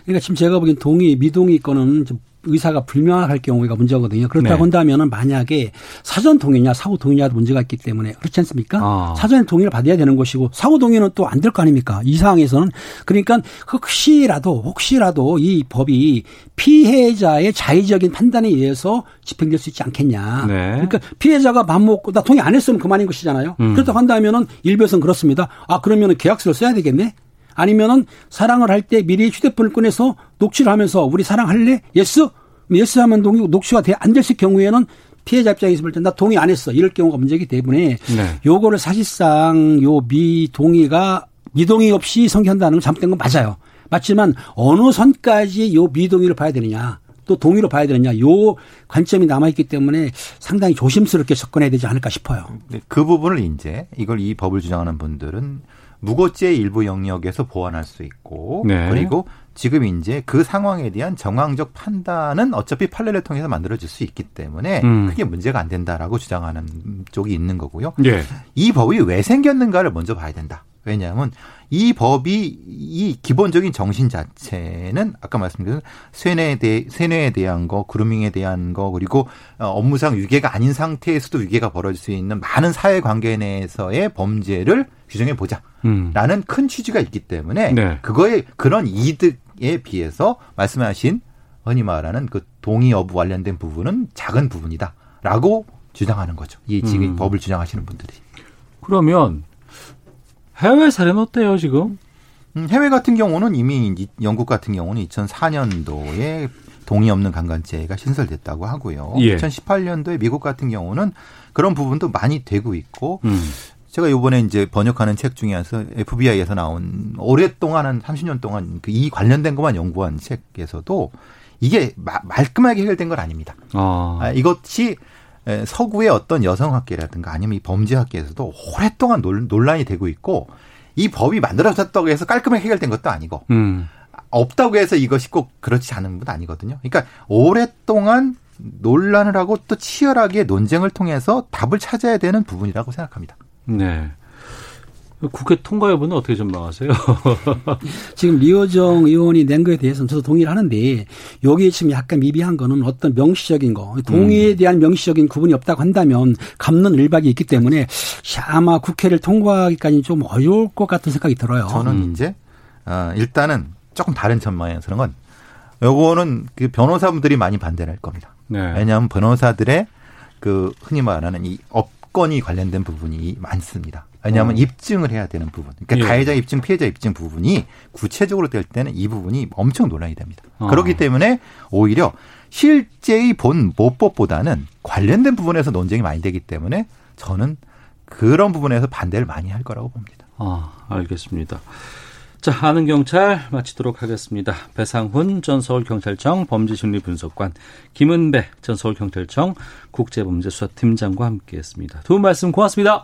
그러니까 지금 제가 보기엔 동의, 미동의 거는 좀 의사가 불명확할 경우가 문제거든요. 그렇다고 네. 한다면은 만약에 사전 동의냐 사후 동의냐도 문제가 있기 때문에 그렇지 않습니까? 아. 사전 동의를 받아야 되는 것이고 사후 동의는 또 안 될 거 아닙니까? 이 상황에서는 그러니까 혹시라도 혹시라도 이 법이 피해자의 자의적인 판단에 의해서 집행될 수 있지 않겠냐. 네. 그러니까 피해자가 맘 먹고 나 동의 안 했으면 그만인 것이잖아요. 음. 그렇다고 한다면은 일부에서는 그렇습니다. 아 그러면은 계약서를 써야 되겠네. 아니면은 사랑을 할 때 미리 휴대폰을 꺼내서 녹취를 하면서 우리 사랑할래? yes? Yes 하면 동의, 녹취가 안 됐을 경우에는 피해자 입장에서 볼 때 나 동의 안 했어. 이럴 경우가 문제이기 때문에 네. 요거를 사실상 요 미동의가 미동의 없이 성취한다는 건 잘못된 건 맞아요. 맞지만 어느 선까지 요 미동의를 봐야 되느냐 또 동의로 봐야 되느냐 요 관점이 남아 있기 때문에 상당히 조심스럽게 접근해야 되지 않을까 싶어요. 네, 그 부분을 이제 이걸 이 법을 주장하는 분들은 무고죄 일부 영역에서 보완할 수 있고 네. 그리고 지금 이제 그 상황에 대한 정황적 판단은 어차피 판례를 통해서 만들어질 수 있기 때문에 음. 크게 문제가 안 된다라고 주장하는 쪽이 있는 거고요. 예. 이 법이 왜 생겼는가를 먼저 봐야 된다. 왜냐하면 이 법이 이 기본적인 정신 자체는 아까 말씀드린 세뇌에 대 세뇌에 대한 거, 그루밍에 대한 거 그리고 어, 업무상 위계가 아닌 상태에서도 위계가 벌어질 수 있는 많은 사회 관계 내에서의 범죄를 규정해 보자. 음. 라는 큰 취지가 있기 때문에 네. 그거에 그런 이득에 비해서 말씀하신 흔히 말하는 그 동의 여부 관련된 부분은 작은 부분이다라고 주장하는 거죠. 이 지금 음. 법을 주장하시는 분들이. 그러면 해외 사례는 어때요 지금? 음, 해외 같은 경우는 이미 이- 영국 같은 경우는 2004년도에 동의 없는 강간죄가 신설됐다고 하고요. 예. 2018년도에 미국 같은 경우는 그런 부분도 많이 되고 있고 음. 제가 요번에 이제 번역하는 책 중에서 FBI에서 나온 오랫동안 한 30년 동안 그 이 관련된 것만 연구한 책에서도 이게 마- 말끔하게 해결된 건 아닙니다. 아. 아, 이것이 에, 서구의 어떤 여성학계라든가 아니면 이 범죄학계에서도 오랫동안 논, 논란이 되고 있고 이 법이 만들어졌다고 해서 깔끔하게 해결된 것도 아니고 음. 없다고 해서 이것이 꼭 그렇지 않은 건 아니거든요. 그러니까 오랫동안 논란을 하고 또 치열하게 논쟁을 통해서 답을 찾아야 되는 부분이라고 생각합니다. 네. 국회 통과 여부는 어떻게 전망하세요? 지금 리어정 의원이 낸 거에 대해서는 저도 동의를 하는데 여기에 지금 약간 미비한 거는 어떤 명시적인 거 동의에 음. 대한 명시적인 구분이 없다고 한다면 감론 일박이 있기 때문에 아마 국회를 통과하기까지 좀 어려울 것 같은 생각이 들어요. 저는 음. 이제 어, 일단은 조금 다른 전망에 서는 건 요거는 그 변호사분들이 많이 반대를 할 겁니다. 네. 왜냐하면 변호사들의 그 흔히 말하는 이 업권이 관련된 부분이 많습니다. 왜냐하면 어. 입증을 해야 되는 부분. 그러니까 예. 가해자 입증, 피해자 입증 부분이 구체적으로 될 때는 이 부분이 엄청 논란이 됩니다. 어. 그렇기 때문에 오히려 실제의 본 모법보다는 관련된 부분에서 논쟁이 많이 되기 때문에 저는 그런 부분에서 반대를 많이 할 거라고 봅니다. 아, 알겠습니다. 자, 아는 경찰 마치도록 하겠습니다. 배상훈 전 서울경찰청 범죄심리분석관, 김은배 전 서울경찰청 국제범죄수사팀장과 함께했습니다. 두 분 말씀 고맙습니다.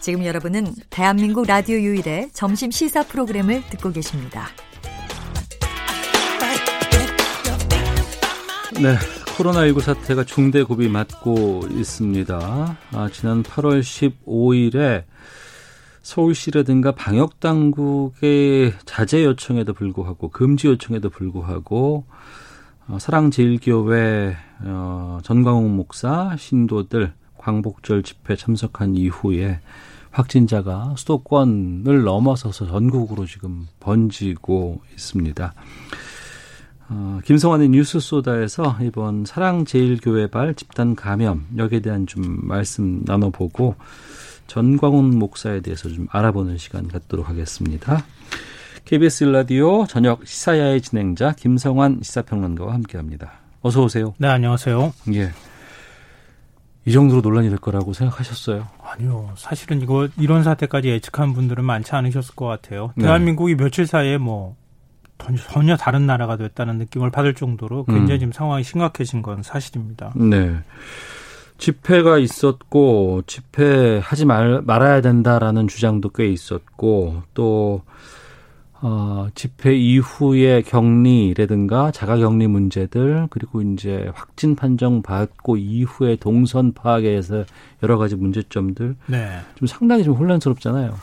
지금 여러분은 대한민국 라디오 유일의 점심 시사 프로그램을 듣고 계십니다. 네, 코로나19 사태가 중대 고비 맞고 있습니다. 아, 지난 8월 15일에 서울시라든가 방역 당국의 자제 요청에도 불구하고 금지 요청에도 불구하고 어, 사랑제일교회 어, 전광훈 목사 신도들 광복절 집회 참석한 이후에 확진자가 수도권을 넘어서서 전국으로 지금 번지고 있습니다. 어, 김성환의 뉴스 소다에서 이번 사랑제일교회발 집단 감염 여기에 대한 좀 말씀 나눠보고 전광훈 목사에 대해서 좀 알아보는 시간 갖도록 하겠습니다. KBS 라디오 저녁 시사야의 진행자 김성환 시사평론가와 함께합니다. 어서 오세요. 네, 안녕하세요. 예. 이 정도로 논란이 될 거라고 생각하셨어요? 아니요. 사실은 이거 이런 사태까지 예측한 분들은 많지 않으셨을 것 같아요. 네. 대한민국이 며칠 사이에 뭐 전혀 다른 나라가 됐다는 느낌을 받을 정도로 굉장히 음. 지금 상황이 심각해진 건 사실입니다. 네. 집회가 있었고 집회하지 말, 말아야 된다라는 주장도 꽤 있었고 또 어, 집회 이후의 격리라든가 자가격리 문제들 그리고 이제 확진 판정 받고 이후의 동선 파악에서 여러 가지 문제점들 네. 좀 상당히 좀 혼란스럽잖아요.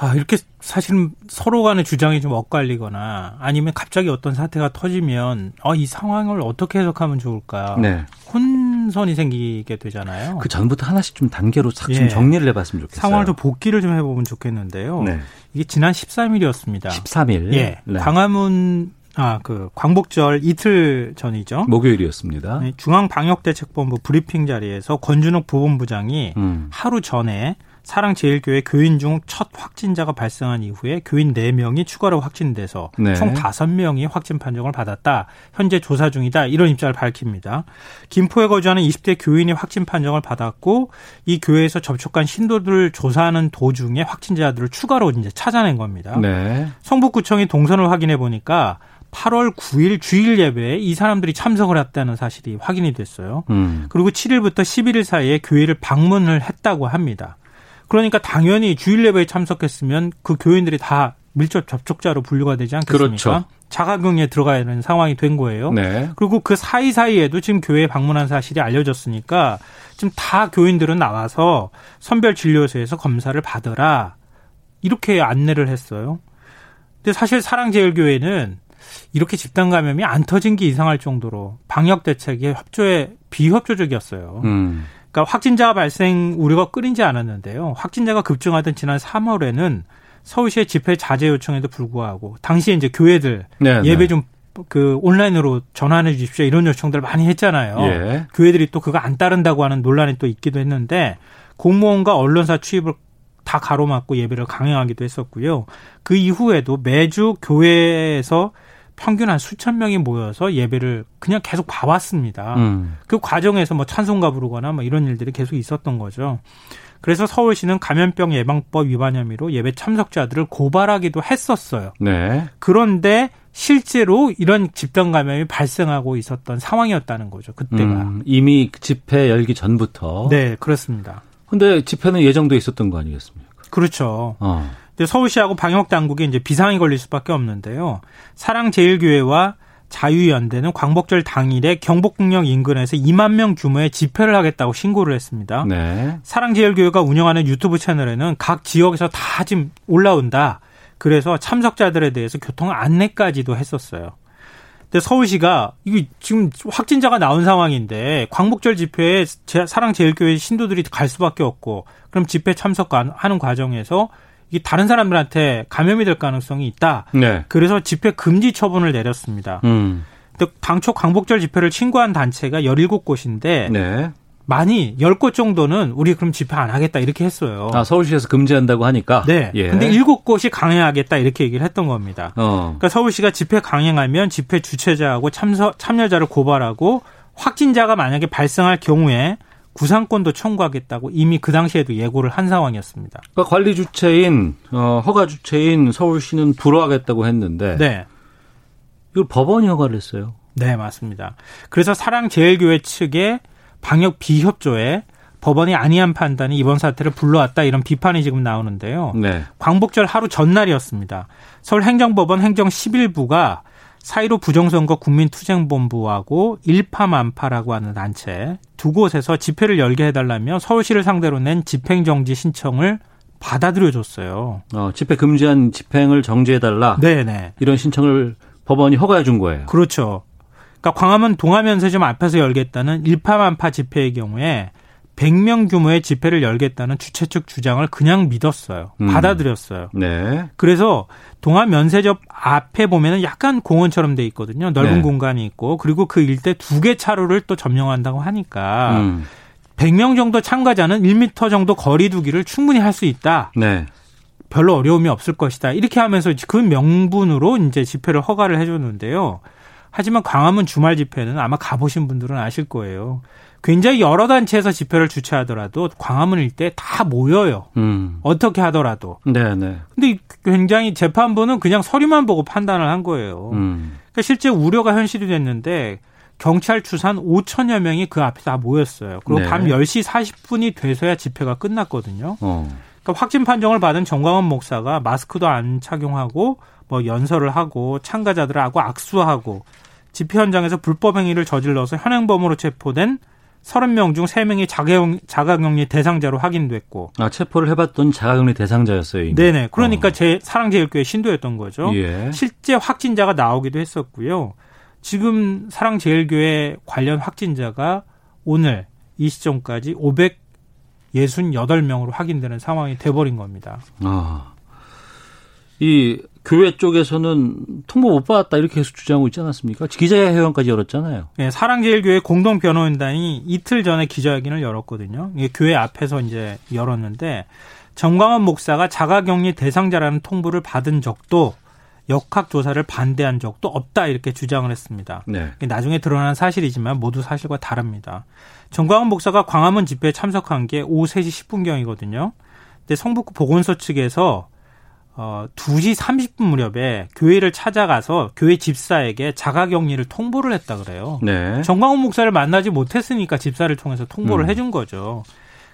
아, 이렇게 사실은 서로 간의 주장이 좀 엇갈리거나 아니면 갑자기 어떤 사태가 터지면 어, 이 상황을 어떻게 해석하면 좋을까? 네. 혼선이 생기게 되잖아요. 그 전부터 하나씩 좀 단계로 싹좀 예. 정리를 해봤으면 좋겠어요. 상황을 좀 복기를 좀 해보면 좋겠는데요. 네. 이게 지난 13일이었습니다. 13일. 예. 네. 광화문 아, 그 광복절 이틀 전이죠. 목요일이었습니다. 네, 중앙방역대책본부 브리핑 자리에서 권준욱 부본부장이 음. 하루 전에 사랑제일교회 교인 중 첫 확진자가 발생한 이후에 교인 4명이 추가로 확진돼서 네. 총 5명이 확진 판정을 받았다. 현재 조사 중이다. 이런 입장을 밝힙니다. 김포에 거주하는 20대 교인이 확진 판정을 받았고 이 교회에서 접촉한 신도들을 조사하는 도중에 확진자들을 추가로 이제 찾아낸 겁니다. 네. 성북구청이 동선을 확인해 보니까 8월 9일 주일 예배에 이 사람들이 참석을 했다는 사실이 확인이 됐어요. 음. 그리고 7일부터 11일 사이에 교회를 방문을 했다고 합니다. 그러니까 당연히 주일 예배에 참석했으면 그 교인들이 다 밀접 접촉자로 분류가 되지 않겠습니까? 그렇죠. 자가격리에 들어가야 되는 상황이 된 거예요. 네. 그리고 그 사이사이에도 지금 교회에 방문한 사실이 알려졌으니까 지금 다 교인들은 나와서 선별 진료소에서 검사를 받으라 이렇게 안내를 했어요. 근데 사실 사랑제일교회는 이렇게 집단 감염이 안 터진 게 이상할 정도로 방역 대책에 협조에 비협조적이었어요. 음. 그러니까 확진자 발생 우려가 끊이지 않았는데요. 확진자가 급증하던 지난 3월에는 서울시의 집회 자제 요청에도 불구하고 당시에 이제 교회들 네, 예배 네. 좀그 온라인으로 전환해 주십시오 이런 요청들 많이 했잖아요. 예. 교회들이 또 그거 안 따른다고 하는 논란이 또 있기도 했는데 공무원과 언론사 취입을 다 가로막고 예배를 강행하기도 했었고요. 그 이후에도 매주 교회에서 평균 한 수천 명이 모여서 예배를 그냥 계속 봐왔습니다. 음. 그 과정에서 뭐 찬송가 부르거나 뭐 이런 일들이 계속 있었던 거죠. 그래서 서울시는 감염병 예방법 위반 혐의로 예배 참석자들을 고발하기도 했었어요. 네. 그런데 실제로 이런 집단 감염이 발생하고 있었던 상황이었다는 거죠. 그때가. 음, 이미 집회 열기 전부터. 네, 그렇습니다. 근데 집회는 예정돼 있었던 거 아니겠습니까? 그렇죠. 어. 근데 서울시하고 방역 당국이 이제 비상이 걸릴 수밖에 없는데요. 사랑제일교회와 자유연대는 광복절 당일에 경복궁역 인근에서 2만 명 규모의 집회를 하겠다고 신고를 했습니다. 네. 사랑제일교회가 운영하는 유튜브 채널에는 각 지역에서 다 지금 올라온다. 그래서 참석자들에 대해서 교통 안내까지도 했었어요. 근데 서울시가 이거 지금 확진자가 나온 상황인데 광복절 집회에 사랑제일교회 신도들이 갈 수밖에 없고 그럼 집회 참석하는 과정에서 이게 다른 사람들한테 감염이 될 가능성이 있다. 네. 그래서 집회 금지 처분을 내렸습니다. 음. 근데 당초 광복절 집회를 신고한 단체가 17곳인데 네. 많이 10곳 정도는 우리 그럼 집회 안 하겠다 이렇게 했어요. 아, 서울시에서 금지한다고 하니까. 네. 예. 근데 7곳이 강행하겠다 이렇게 얘기를 했던 겁니다. 어. 그러니까 서울시가 집회 강행하면 집회 주최자하고 참석 참여자를 고발하고 확진자가 만약에 발생할 경우에 구상권도 청구하겠다고 이미 그 당시에도 예고를 한 상황이었습니다. 그러니까 관리 주체인 어, 허가 주체인 서울시는 불허하겠다고 했는데 네. 이걸 법원이 허가를 했어요. 네, 맞습니다. 그래서 사랑제일교회 측의 방역 비협조에 법원이 아니한 판단이 이번 사태를 불러왔다 이런 비판이 지금 나오는데요. 네. 광복절 하루 전날이었습니다. 서울행정법원 행정 11부가 사이로 부정선거 국민투쟁본부하고 일파만파라고 하는 단체 두 곳에서 집회를 열게 해달라며 서울시를 상대로 낸 집행정지 신청을 받아들여줬어요. 어, 집회 금지한 집행을 정지해달라. 네네. 이런 신청을 법원이 허가해 준 거예요. 그렇죠. 그러니까 광화문 동화면세점 앞에서 열겠다는 일파만파 집회의 경우에 100명 규모의 집회를 열겠다는 주최 측 주장을 그냥 믿었어요. 음. 받아들였어요. 네. 그래서 동화면세점 앞에 보면은 약간 공원처럼 돼 있거든요. 넓은 네. 공간이 있고 그리고 그 일대 두 개 차로를 또 점령한다고 하니까 음. 100명 정도 참가자는 1m 정도 거리 두기를 충분히 할 수 있다. 네. 별로 어려움이 없을 것이다. 이렇게 하면서 그 명분으로 이제 집회를 허가를 해줬는데요. 하지만 광화문 주말 집회는 아마 가보신 분들은 아실 거예요. 굉장히 여러 단체에서 집회를 주최하더라도 광화문 일대 다 모여요. 음. 어떻게 하더라도. 네, 네. 근데 굉장히 재판부는 그냥 서류만 보고 판단을 한 거예요. 음. 그러니까 실제 우려가 현실이 됐는데 경찰 추산 5천여 명이 그 앞에 다 모였어요. 그리고 네. 밤 10시 40분이 돼서야 집회가 끝났거든요. 어. 그러니까 확진 판정을 받은 정광원 목사가 마스크도 안 착용하고 뭐 연설을 하고 참가자들하고 악수하고 집회 현장에서 불법 행위를 저질러서 현행범으로 체포된 30명 중 3명이 자가격, 자가격리 대상자로 확인됐고. 아, 체포를 해봤던 자가격리 대상자였어요. 이미. 네네. 그러니까 제 사랑제일교회 신도였던 거죠. 예. 실제 확진자가 나오기도 했었고요. 지금 사랑제일교회 관련 확진자가 오늘 이 시점까지 568명으로 확인되는 상황이 돼버린 겁니다. 아. 이 교회 쪽에서는 통보 못 받았다 이렇게 계속 주장하고 있지 않았습니까? 기자회견까지 열었잖아요. 네, 사랑제일교회 공동 변호인단이 이틀 전에 기자회견을 열었거든요. 이게 교회 앞에서 이제 열었는데 정광원 목사가 자가격리 대상자라는 통보를 받은 적도 역학 조사를 반대한 적도 없다 이렇게 주장을 했습니다. 네. 나중에 드러난 사실이지만 모두 사실과 다릅니다. 정광원 목사가 광화문 집회에 참석한 게 오후 3시 10분경이거든요. 근데 성북구 보건소 측에서 어, 2시 30분 무렵에 교회를 찾아가서 교회 집사에게 자가격리를 통보를 했다 그래요. 네. 정광훈 목사를 만나지 못했으니까 집사를 통해서 통보를 음. 해준 거죠.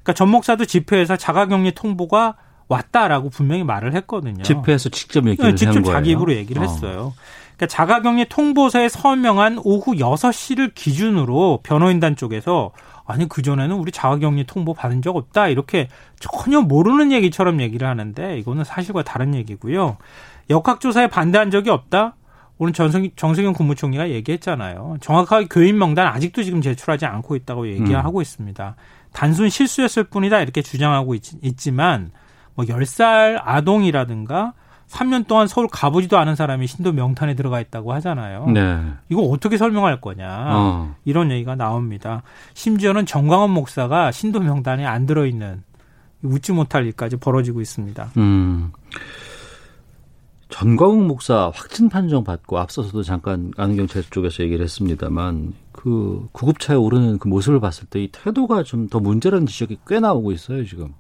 그러니까 전 목사도 집회에서 자가격리 통보가 왔다라고 분명히 말을 했거든요. 집회에서 직접 얘기를 네, 직접 한 거예요. 자기 입으로 얘기를 어. 했어요. 그러니까 자가격리 통보서에 서명한 오후 6시를 기준으로 변호인단 쪽에서 아니 그전에는 우리 자가격리 통보 받은 적 없다 이렇게 전혀 모르는 얘기처럼 얘기를 하는데 이거는 사실과 다른 얘기고요. 역학조사에 반대한 적이 없다? 오늘 전성, 정세균 국무총리가 얘기했잖아요. 정확하게 교인 명단 아직도 지금 제출하지 않고 있다고 얘기하고 있습니다. 단순 실수였을 뿐이다 이렇게 주장하고 있, 지만뭐 10살 아동이라든가 3년 동안 서울 가보지도 않은 사람이 신도 명단에 들어가 있다고 하잖아요. 네. 이거 어떻게 설명할 거냐. 어. 이런 얘기가 나옵니다. 심지어는 정광원 목사가 신도 명단에 안 들어있는 웃지 못할 일까지 벌어지고 있습니다. 음. 전광훈 목사 확진 판정 받고 앞서서도 잠깐 안경찰 쪽에서 얘기를 했습니다만 그 구급차에 오르는 그 모습을 봤을 때 이 태도가 좀 더 문제라는 지적이 꽤 나오고 있어요 지금.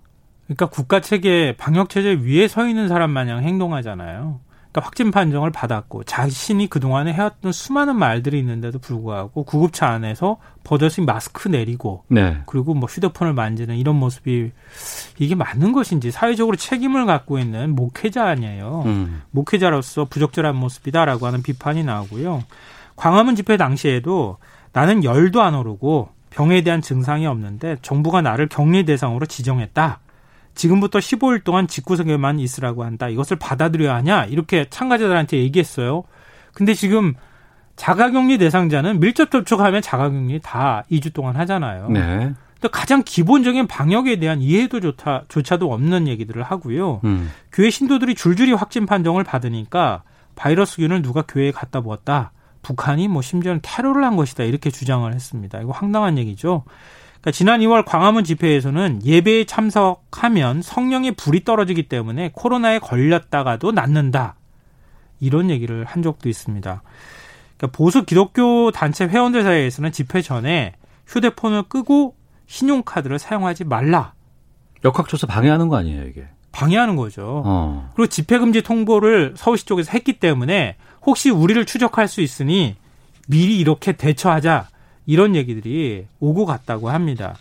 그러니까 국가 체계 방역 체제 위에 서 있는 사람 마냥 행동하잖아요. 그러니까 확진 판정을 받았고 자신이 그동안에 해왔던 수많은 말들이 있는데도 불구하고 구급차 안에서 버젓이 마스크 내리고 네. 그리고 뭐 휴대폰을 만지는 이런 모습이 이게 맞는 것인지 사회적으로 책임을 갖고 있는 목회자 아니에요. 음. 목회자로서 부적절한 모습이다라고 하는 비판이 나오고요. 광화문 집회 당시에도 나는 열도 안 오르고 병에 대한 증상이 없는데 정부가 나를 격리 대상으로 지정했다. 지금부터 15일 동안 집구석에만 있으라고 한다. 이것을 받아들여야 하냐? 이렇게 참가자들한테 얘기했어요. 근데 지금 자가격리 대상자는 밀접 접촉하면 자가격리 다 2주 동안 하잖아요. 네. 근데 가장 기본적인 방역에 대한 이해도 좋다, 조차도 없는 얘기들을 하고요. 음. 교회 신도들이 줄줄이 확진 판정을 받으니까 바이러스균을 누가 교회에 갖다 부었다. 북한이 뭐 심지어는 테러를 한 것이다. 이렇게 주장을 했습니다. 이거 황당한 얘기죠. 그러니까 지난 2월 광화문 집회에서는 예배에 참석하면 성령의 불이 떨어지기 때문에 코로나에 걸렸다가도 낫는다. 이런 얘기를 한 적도 있습니다. 그러니까 보수 기독교 단체 회원들 사이에서는 집회 전에 휴대폰을 끄고 신용카드를 사용하지 말라. 역학조사 방해하는 거 아니에요 이게? 방해하는 거죠. 어. 그리고 집회금지 통보를 서울시 쪽에서 했기 때문에 혹시 우리를 추적할 수 있으니 미리 이렇게 대처하자. 이런 얘기들이 오고 갔다고 합니다.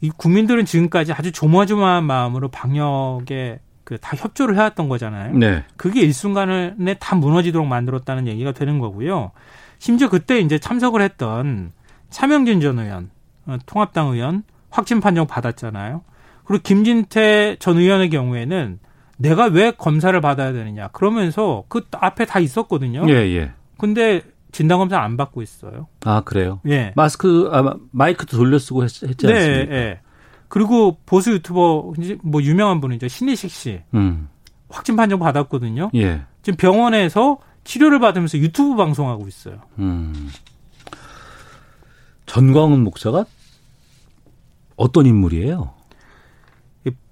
이 국민들은 지금까지 아주 조마조마한 마음으로 방역에 그 다 협조를 해왔던 거잖아요. 네. 그게 일순간에 다 무너지도록 만들었다는 얘기가 되는 거고요. 심지어 그때 이제 참석을 했던 차명진 전 의원, 어, 통합당 의원 확진 판정 받았잖아요. 그리고 김진태 전 의원의 경우에는 내가 왜 검사를 받아야 되느냐 그러면서 그 앞에 다 있었거든요. 예, 예. 근데 진단 검사 안 받고 있어요. 아 그래요? 예. 마스크 아, 마이크도 돌려 쓰고 했, 했지 네, 않습니까? 예. 그리고 보수 유튜버 뭐 유명한 분이죠 신희식 씨 음. 확진 판정 받았거든요. 예. 지금 병원에서 치료를 받으면서 유튜브 방송하고 있어요. 음. 전광훈 목사가 어떤 인물이에요?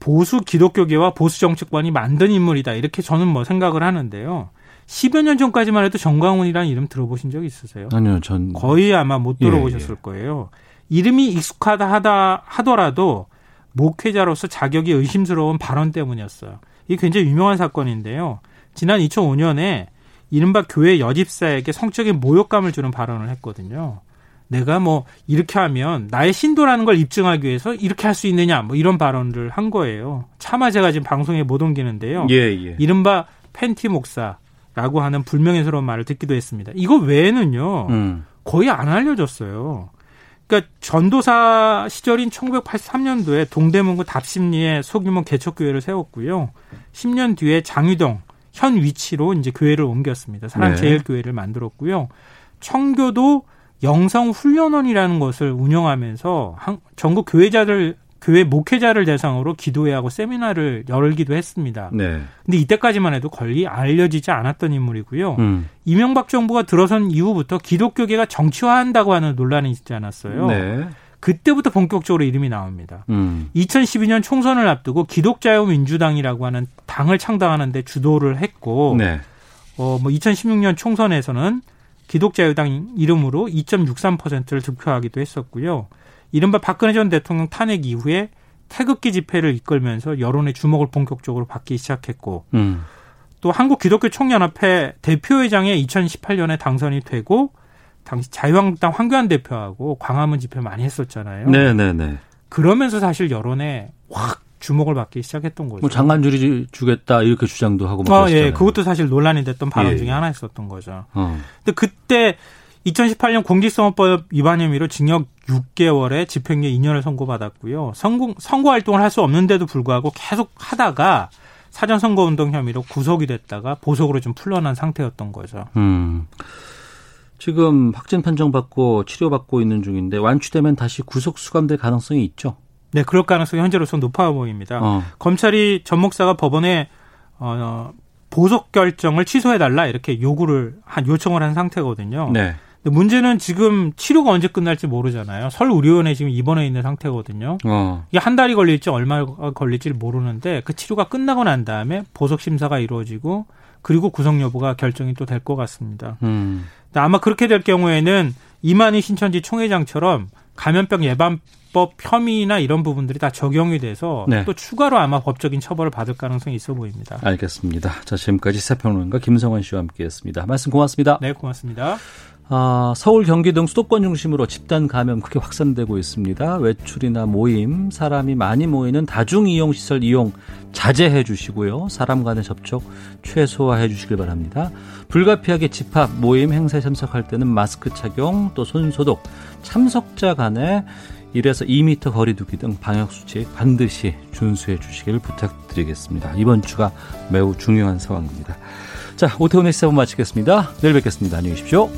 보수 기독교계와 보수 정치권이 만든 인물이다 이렇게 저는 뭐 생각을 하는데요. 10여 년 전까지만 해도 정광훈이라는 이름 들어보신 적 있으세요? 아니요, 전 거의 아마 못 예, 들어보셨을 거예요. 이름이 익숙하다 하다 하더라도 목회자로서 자격이 의심스러운 발언 때문이었어요. 이게 굉장히 유명한 사건인데요. 지난 2005년에 이른바 교회 여집사에게 성적인 모욕감을 주는 발언을 했거든요. 내가 뭐 이렇게 하면 나의 신도라는 걸 입증하기 위해서 이렇게 할 수 있느냐 뭐 이런 발언을 한 거예요. 차마 제가 지금 방송에 못 옮기는데요. 예, 예. 이른바 팬티 목사 라고 하는 불명예스러운 말을 듣기도 했습니다. 이거 외에는요. 음. 거의 안 알려졌어요. 그러니까 전도사 시절인 1983년도에 동대문구 답심리에 소규모 개척교회를 세웠고요. 10년 뒤에 장유동 현 위치로 이제 교회를 옮겼습니다. 사랑제일교회를 만들었고요. 청교도 영성훈련원이라는 것을 운영하면서 한- 전국 교회자들 교회 목회자를 대상으로 기도회하고 세미나를 열기도 했습니다. 네. 근데 이때까지만 해도 거의 알려지지 않았던 인물이고요. 음. 이명박 정부가 들어선 이후부터 기독교계가 정치화한다고 하는 논란이 있지 않았어요. 네. 그때부터 본격적으로 이름이 나옵니다. 음. 2012년 총선을 앞두고 기독자유민주당이라고 하는 당을 창당하는데 주도를 했고, 네. 어, 뭐 2016년 총선에서는 기독자유당 이름으로 2.63%를 득표하기도 했었고요. 이른바 박근혜 전 대통령 탄핵 이후에 태극기 집회를 이끌면서 여론의 주목을 본격적으로 받기 시작했고, 음. 또 한국 기독교 총연합회 대표회장에 2018년에 당선이 되고 당시 자유한국당 황교안 대표하고 광화문 집회 많이 했었잖아요. 네, 네, 네. 그러면서 사실 여론에 확 주목을 받기 시작했던 거죠. 뭐 장관 줄이 주겠다 이렇게 주장도 하고 막 아. 예, 그것도 사실 논란이 됐던 발언 예, 중에 예. 하나였었던 거죠. 어. 근데 그때 2018년 공직선거법 위반 혐의로 징역 6개월에 집행유예 2년을 선고받았고요. 선거, 선거 활동을 할 수 없는데도 불구하고 계속 하다가 사전 선거 운동 혐의로 구속이 됐다가 보석으로 좀 풀려난 상태였던 거죠. 음. 지금 확진 판정 받고 치료받고 있는 중인데 완치되면 다시 구속 수감될 가능성이 있죠. 네, 그럴 가능성이 현재로서 높아 보입니다. 어. 검찰이 전 목사가 법원에 어, 보석 결정을 취소해 달라 이렇게 요구를 한 요청을 한 상태거든요. 네. 문제는 지금 치료가 언제 끝날지 모르잖아요. 설 의료원에 지금 입원해 있는 상태거든요. 어. 이게 한 달이 걸릴지 얼마 걸릴지 모르는데 그 치료가 끝나고 난 다음에 보석 심사가 이루어지고 그리고 구성 여부가 결정이 또 될 것 같습니다. 음. 아마 그렇게 될 경우에는 이만희 신천지 총회장처럼 감염병 예방법 혐의나 이런 부분들이 다 적용이 돼서 네. 또 추가로 아마 법적인 처벌을 받을 가능성이 있어 보입니다. 알겠습니다. 자, 지금까지 세평론가 김성환 씨와 함께했습니다. 말씀 고맙습니다. 네, 고맙습니다. 아, 서울, 경기 등 수도권 중심으로 집단 감염 크게 확산되고 있습니다. 외출이나 모임, 사람이 많이 모이는 다중이용 시설 이용 자제해 주시고요. 사람 간의 접촉 최소화해 주시길 바랍니다. 불가피하게 집합, 모임, 행사에 참석할 때는 마스크 착용, 또 손소독, 참석자 간의 1에서 2m 거리 두기 등 방역 수칙 반드시 준수해 주시길 부탁드리겠습니다. 이번 주가 매우 중요한 상황입니다. 자, 오태훈의 시사분 마치겠습니다. 내일 뵙겠습니다. 안녕히 계십시오.